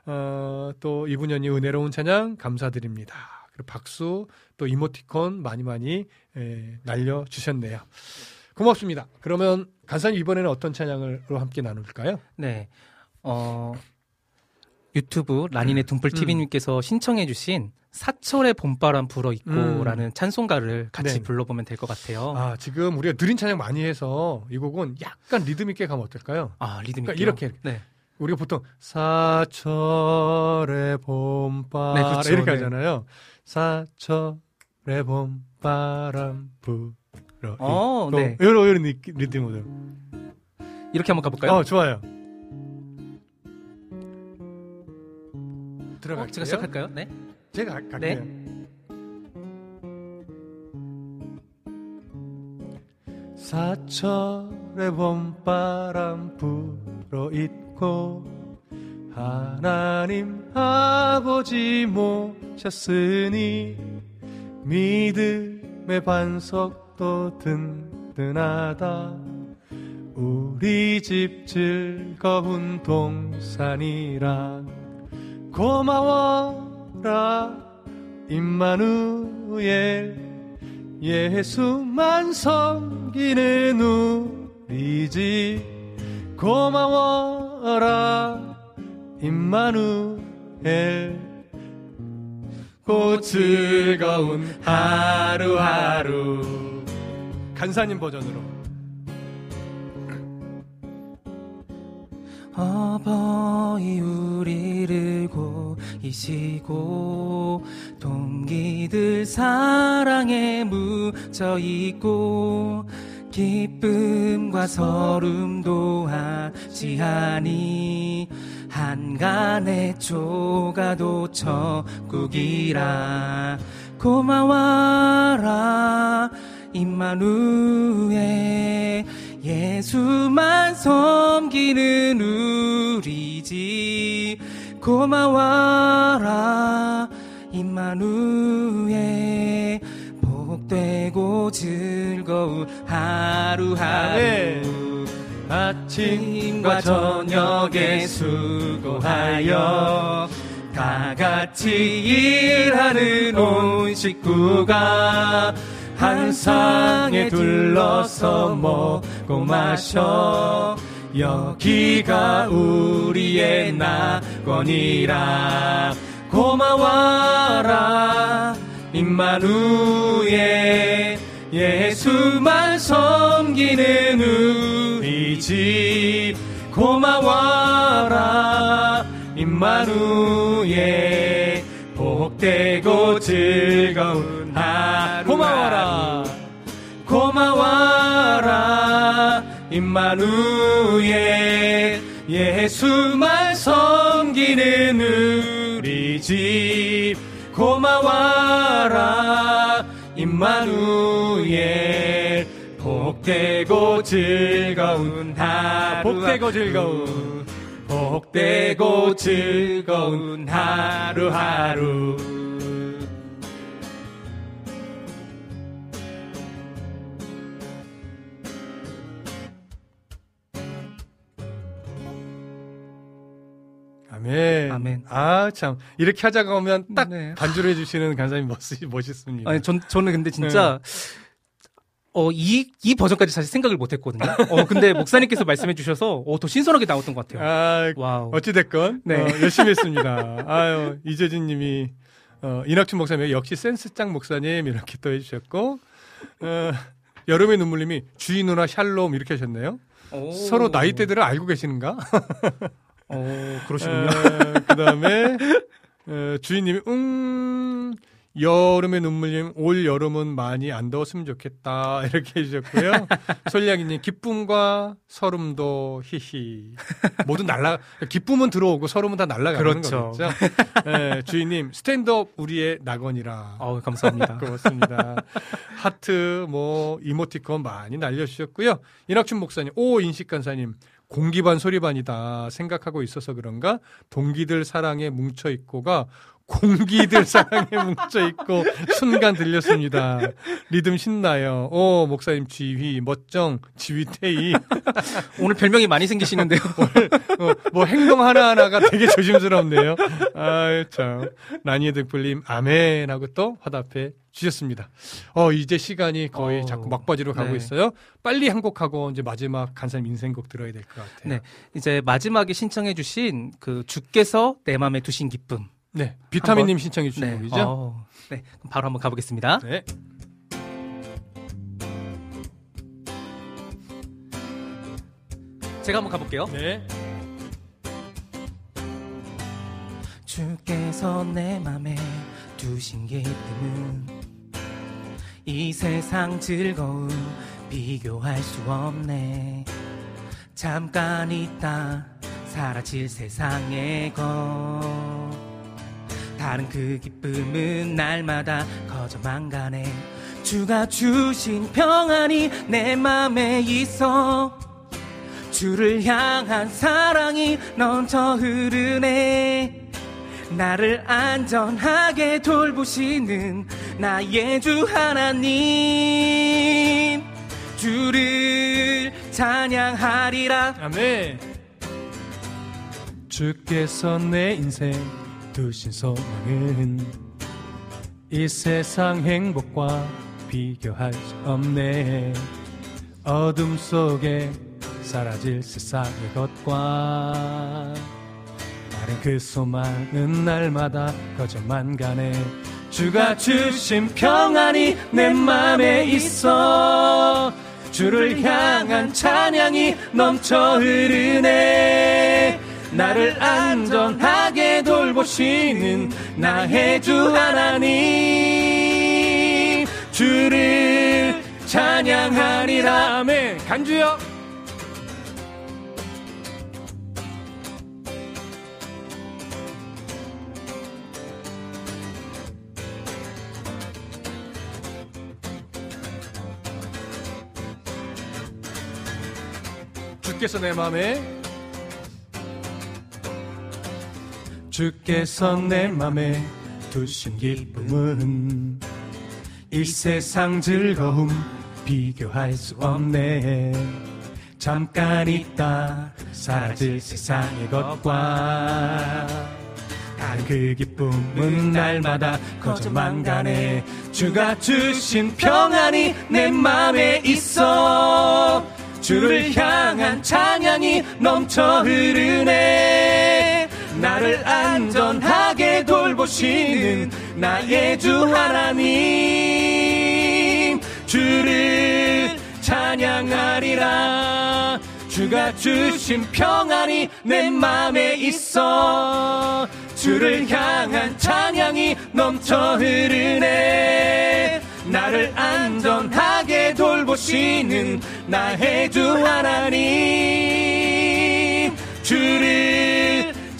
어, 또 이분연이 은혜로운 찬양 감사드립니다. 그리고 박수 또 이모티콘 많이 많이 에, 날려 주셨네요. 고맙습니다. 그러면 간사님 이번에는 어떤 찬양으로 함께 나눌까요? 네. 어, 유튜브 라니네 둥플 TV님께서 신청해주신 사철의 봄바람 불어 있고라는 찬송가를 같이 네. 불러보면 될 것 같아요. 아, 지금 우리가 느린 찬양 많이 해서 이 곡은 약간 리듬 있게 가면 어떨까요? 아, 리듬 그러니까 있게. 이렇게, 이렇게. 네. 우리가 보통 사철의 봄바람 네, 그쵸, 이렇게 네. 하잖아요. 사철의 봄바람 불어 어, 네. 이런 이런 리- 리듬으로. 이렇게 한번 가볼까요? 어, 좋아요. 어, 들어갈게요. 제가 시작할까요? 네. 제가 가- 갈게요. 네. 사철의 봄바람 불어 있고 하나님 아버지 모셨으니 믿음의 반석 도 든든하다. 우리 집 즐거운 동산이라 고마워라. 임마누엘 예수만 섬기는 우리 집 고마워라. 임마누엘 고 즐거운 하루하루 간사님 버전으로. 어버이 우리를 고이시고 동기들 사랑에 묻혀 있고 기쁨과 서름도 하지하니. 한간의 조가도 천국이라. 고마워라 임마누엘 예수만 섬기는 우리 집 고마워라. 임마누엘 복되고 즐거운 하루하루. 아침과 저녁에 수고하여 다 같이 일하는 온 식구가 한 상에 둘러서 먹고 마셔. 여기가 우리의 낙원이라. 고마워라 임마누엘. 예수만 섬기는 우리 집. 고마워라 임마누엘. 복되고 즐거운 고마워라. 임마누엘 예수만 섬기는 우리 집 고마워라. 임마누엘 복되고 즐거운 하루. 복되고 즐거운. 복되고 즐거운 하루하루 아멘. 아멘. 아, 참. 이렇게 하자가 오면 딱 네. 반주를 해주시는 간사님 멋있, 멋있습니다. 아니, 전, 저는 근데 진짜, 어, 이, 이 버전까지 사실 생각을 못 했거든요. 어, 근데 목사님께서 말씀해 주셔서, 어, 더 신선하게 나왔던 것 같아요. 아, wow. 어찌됐건. 네. 어, 열심히 했습니다. 아유, 이재진 님이, 어, 이낙춘 목사님, 역시 센스짱 목사님, 이렇게 또 해주셨고, 어, 여름의 눈물님이 주희 누나 샬롬 이렇게 하셨네요. 오. 서로 나이대들을 알고 계시는가? 어, 그러시군요. 그 다음에, 어, 주인님이, 음, 여름의 눈물님, 올 여름은 많이 안 더웠으면 좋겠다. 이렇게 해주셨고요. 솔량이님, 기쁨과 서름도 히히. 모두 날라, 기쁨은 들어오고 서름은 다 날라가는 그렇죠. 거겠죠. 예, 주인님, 스탠드업 우리의 낙원이라. 어우, 감사합니다. 고맙습니다. 하트, 뭐, 이모티콘 많이 날려주셨고요. 이낙춘 목사님, 오, 인식 간사님, 공기반 소리반이다 생각하고 있어서 그런가 동기들 사랑에 뭉쳐 있고가 공기들 사랑에 뭉쳐 있고 순간 들렸습니다. 리듬 신나요. 오 목사님 지휘 멋정 지휘태희 오늘 별명이 많이 생기시는데요. 어, 뭐 행동 하나 하나가 되게 조심스럽네요. 아참 나니의 득불님 아멘 하고 또 화답해 주셨습니다. 어 이제 시간이 거의 어, 자꾸 막바지로 가고 네. 있어요. 빨리 한 곡 하고 이제 마지막 간사님 인생곡 들어야 될 것 같아요. 네. 이제 마지막에 신청해 주신 그 주께서 내 마음에 두신 기쁨. 네, 비타민님 한번- 신청해 주신 네. 곡이죠. 어, 네. 그럼 바로 한번 가 보겠습니다. 네. 제가 한번 가볼게요. 네. 주께서 내 맘에 두신 기쁨은 이 세상 즐거움 비교할 수 없네. 잠깐 있다 사라질 세상의 것 다른 그 기쁨은 날마다 커져만 가네. 주가 주신 평안이 내 맘에 있어. 주를 향한 사랑이 넘쳐 흐르네 나를 안전하게 돌보시는 나의 주 하나님 주를 찬양하리라 아멘. 주께서 내 인생 두신 소망은 이 세상 행복과 비교할 수 없네. 어둠 속에 사라질 세상의 것과 다른 그 소망은 날마다 커져만 가네. 주가 주신 평안이 내 맘에 있어. 주를 향한 찬양이 넘쳐 흐르네. 나를 안전하게 돌보시는 나의 주 하나님. 주를 찬양하리라. 아멘. 간주요. 주께서 내 맘에 주께서 내 맘에 두신 기쁨은 이 세상 즐거움 비교할 수 없네. 잠깐 있다 사라질 세상의 것과 다른 그 기쁨은 날마다 커져만 가네. 주가 주신 평안이 내 맘에 있어 주를 향한 찬양이 넘쳐 흐르네. 나를 안전하게 돌보시는 나의 주 하나님. 주를 찬양하리라. 주가 주신 평안이 내 맘에 있어. 주를 향한 찬양이 넘쳐 흐르네. 나를 안전하게 돌보시는 나의 주 하나님 주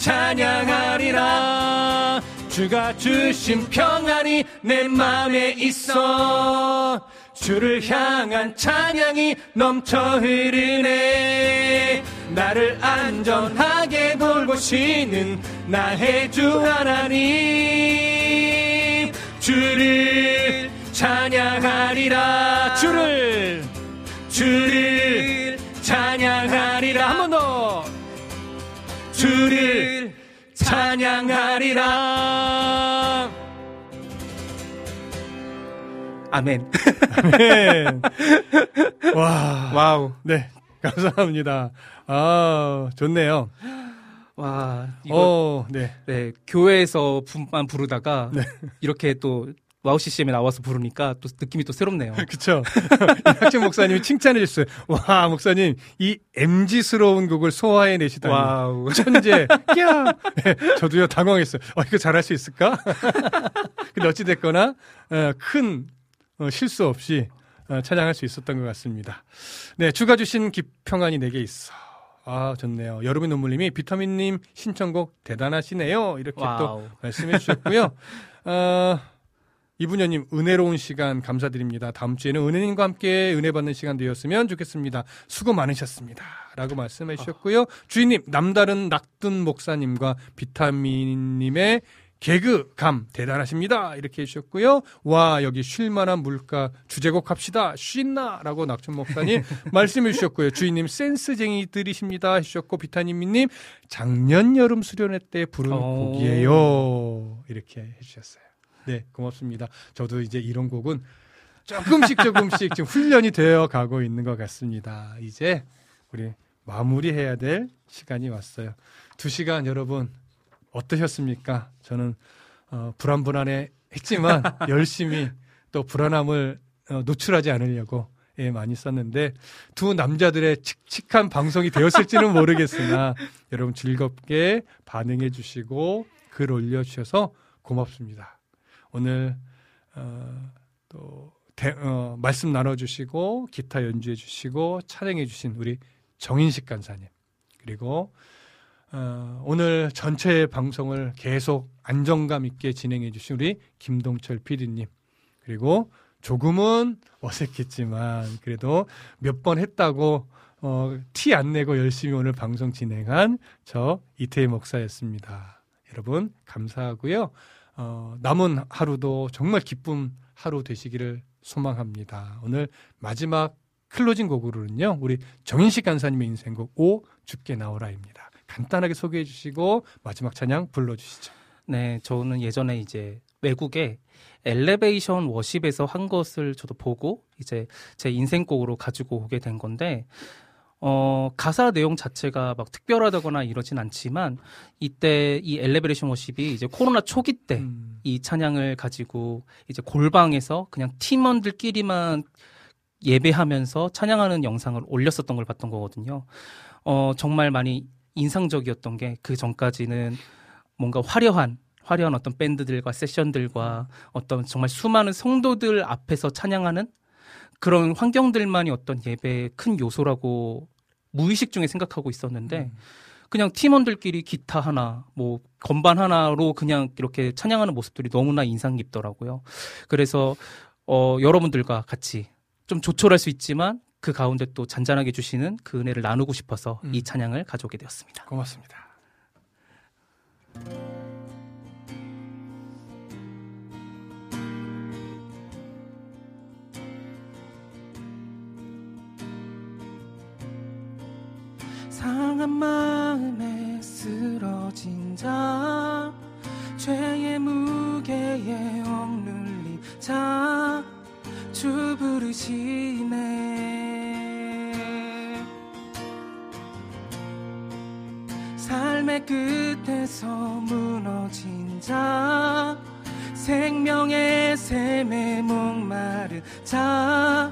찬양하리라. 주가 주신 평안이 내 맘에 있어. 주를 향한 찬양이 넘쳐 흐르네. 나를 안전하게 돌보시는 나의 주 하나님 주를 찬양하리라. 주 주를 찬양하리라 아멘. 아멘. 와. Wow. 네. 감사합니다. 아, 좋네요. 와, 이거 어, 네. 네, 교회에서 만 부르다가 이렇게 또 와우 CCM에 나와서 부르니까 또 느낌이 또 새롭네요. 그쵸. 이학준 목사님이 칭찬해 주셨어요. 와, 목사님, 이 MZ스러운 곡을 소화해 내시다니. Wow. 천재. 야 네, 저도요, 당황했어요. 어, 이거 잘할 수 있을까? 근데 어찌 됐거나, 어, 큰 어, 실수 없이 어, 찬양할 수 있었던 것 같습니다. 네, 주가 주신 그 평안이 내게 있어. 아, 좋네요. 여름의 눈물님이 비타민님 신청곡 대단하시네요. 이렇게 또 wow. 말씀해 주셨고요. 어, 이분여님 은혜로운 시간 감사드립니다. 다음 주에는 은혜님과 함께 은혜 받는 시간 되었으면 좋겠습니다. 수고 많으셨습니다. 라고 말씀해 주셨고요. 주인님 남다른 낙둔 목사님과 비타민님의 개그감 대단하십니다. 이렇게 해주셨고요. 와 여기 쉴만한 물가 주제곡 합시다. 쉰나 라고 낙춘 목사님 말씀해 주셨고요. 주인님 센스쟁이들이십니다. 해주셨고 비타민님 작년 여름 수련회 때 부른 오. 곡이에요. 이렇게 해주셨어요. 네 고맙습니다. 저도 이제 이런 곡은 조금씩 조금씩 지금 훈련이 되어 가고 있는 것 같습니다. 이제 우리 마무리해야 될 시간이 왔어요. 두 시간 여러분 어떠셨습니까? 저는 어, 불안불안해 했지만 열심히 또 불안함을 어, 노출하지 않으려고 예, 많이 썼는데 두 남자들의 칙칙한 방송이 되었을지는 모르겠으나 여러분 즐겁게 반응해 주시고 글 올려 주셔서 고맙습니다. 오늘 어, 또 대- 어, 말씀 나눠주시고 기타 연주해 주시고 찬양해 주신 우리 정인식 간사님 그리고 어, 오늘 전체 방송을 계속 안정감 있게 진행해 주신 우리 김동철 PD님 그리고 조금은 어색했지만 그래도 몇 번 했다고 어, 티 안 내고 열심히 오늘 방송 진행한 저 이태희 목사였습니다. 여러분 감사하고요. 어, 남은 하루도 정말 기쁨 하루 되시기를 소망합니다. 오늘 마지막 closing 곡으로는요. 우리 정인식 간사님의 인생곡 오 주께 나오라입니다. 간단하게 소개해 주시고 마지막 찬양 불러 주시죠. 네, 저는 예전에 이제 외국에 Elevation Worship에서 한 것을 저도 보고 이제 제 인생곡으로 가지고 오게 된 건데 어, 가사 내용 자체가 막 특별하다거나 이러진 않지만 이때 이 엘레베이션 워십이 이제 코로나 초기 때이 찬양을 가지고 이제 골방에서 그냥 팀원들끼리만 예배하면서 찬양하는 영상을 올렸었던 걸 봤던 거거든요. 어, 정말 많이 인상적이었던 게 그 전까지는 뭔가 화려한 화려한 어떤 밴드들과 세션들과 어떤 정말 수많은 성도들 앞에서 찬양하는 그런 환경들만이 어떤 예배의 큰 요소라고 무의식 중에 생각하고 있었는데 그냥 팀원들끼리 기타 하나, 뭐 건반 하나로 그냥 이렇게 찬양하는 모습들이 너무나 인상 깊더라고요. 그래서 어 여러분들과 같이 좀 조촐할 수 있지만 그 가운데 또 잔잔하게 주시는 그 은혜를 나누고 싶어서 이 찬양을 가져오게 되었습니다. 고맙습니다. 마음에 쓰러진 자 죄의 무게에 억눌린 자주 부르시네 삶의 끝에서 무너진 자 생명의 샘에 목마른 자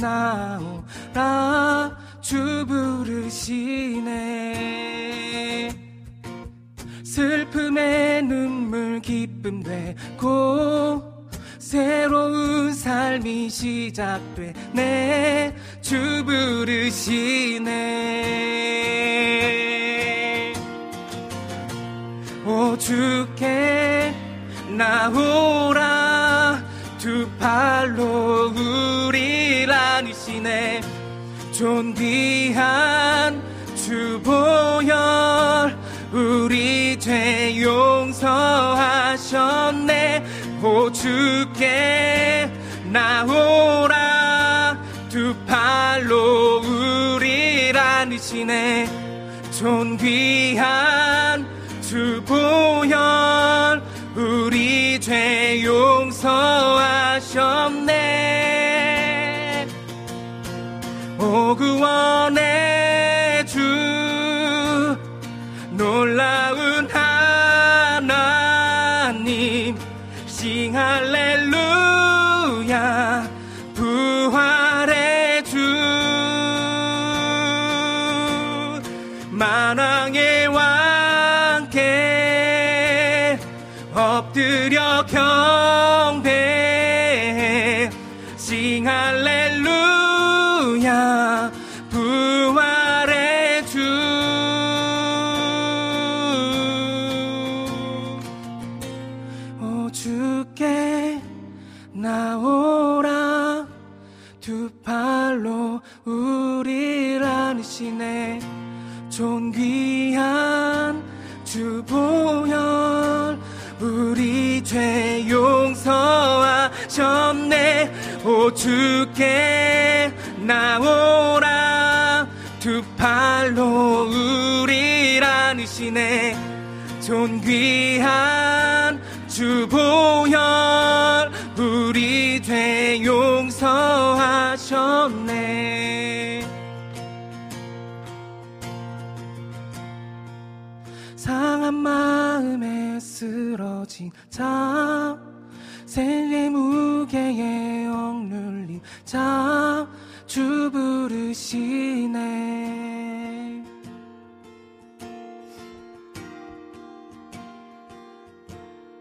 나오라. 주 부르시네. 슬픔에 눈물 기쁨 되고 새로운 삶이 시작되네 주 부르시네. 오 주께 나오라. 두 팔로 안으시네 존귀한 주 보혈 우리 죄 용서하셨네. 오 주께 나오라. 두 팔로 우리를 안으시네. 존귀한 주 보혈 우리 죄 용서하셨네 오 구원 주께 나오라 두 팔로 우리를 안으시네 존귀한 주 보혈 우리 죄 용서하셨네. 상한 마음에 쓰러진 자 생의 무 자주 부르시네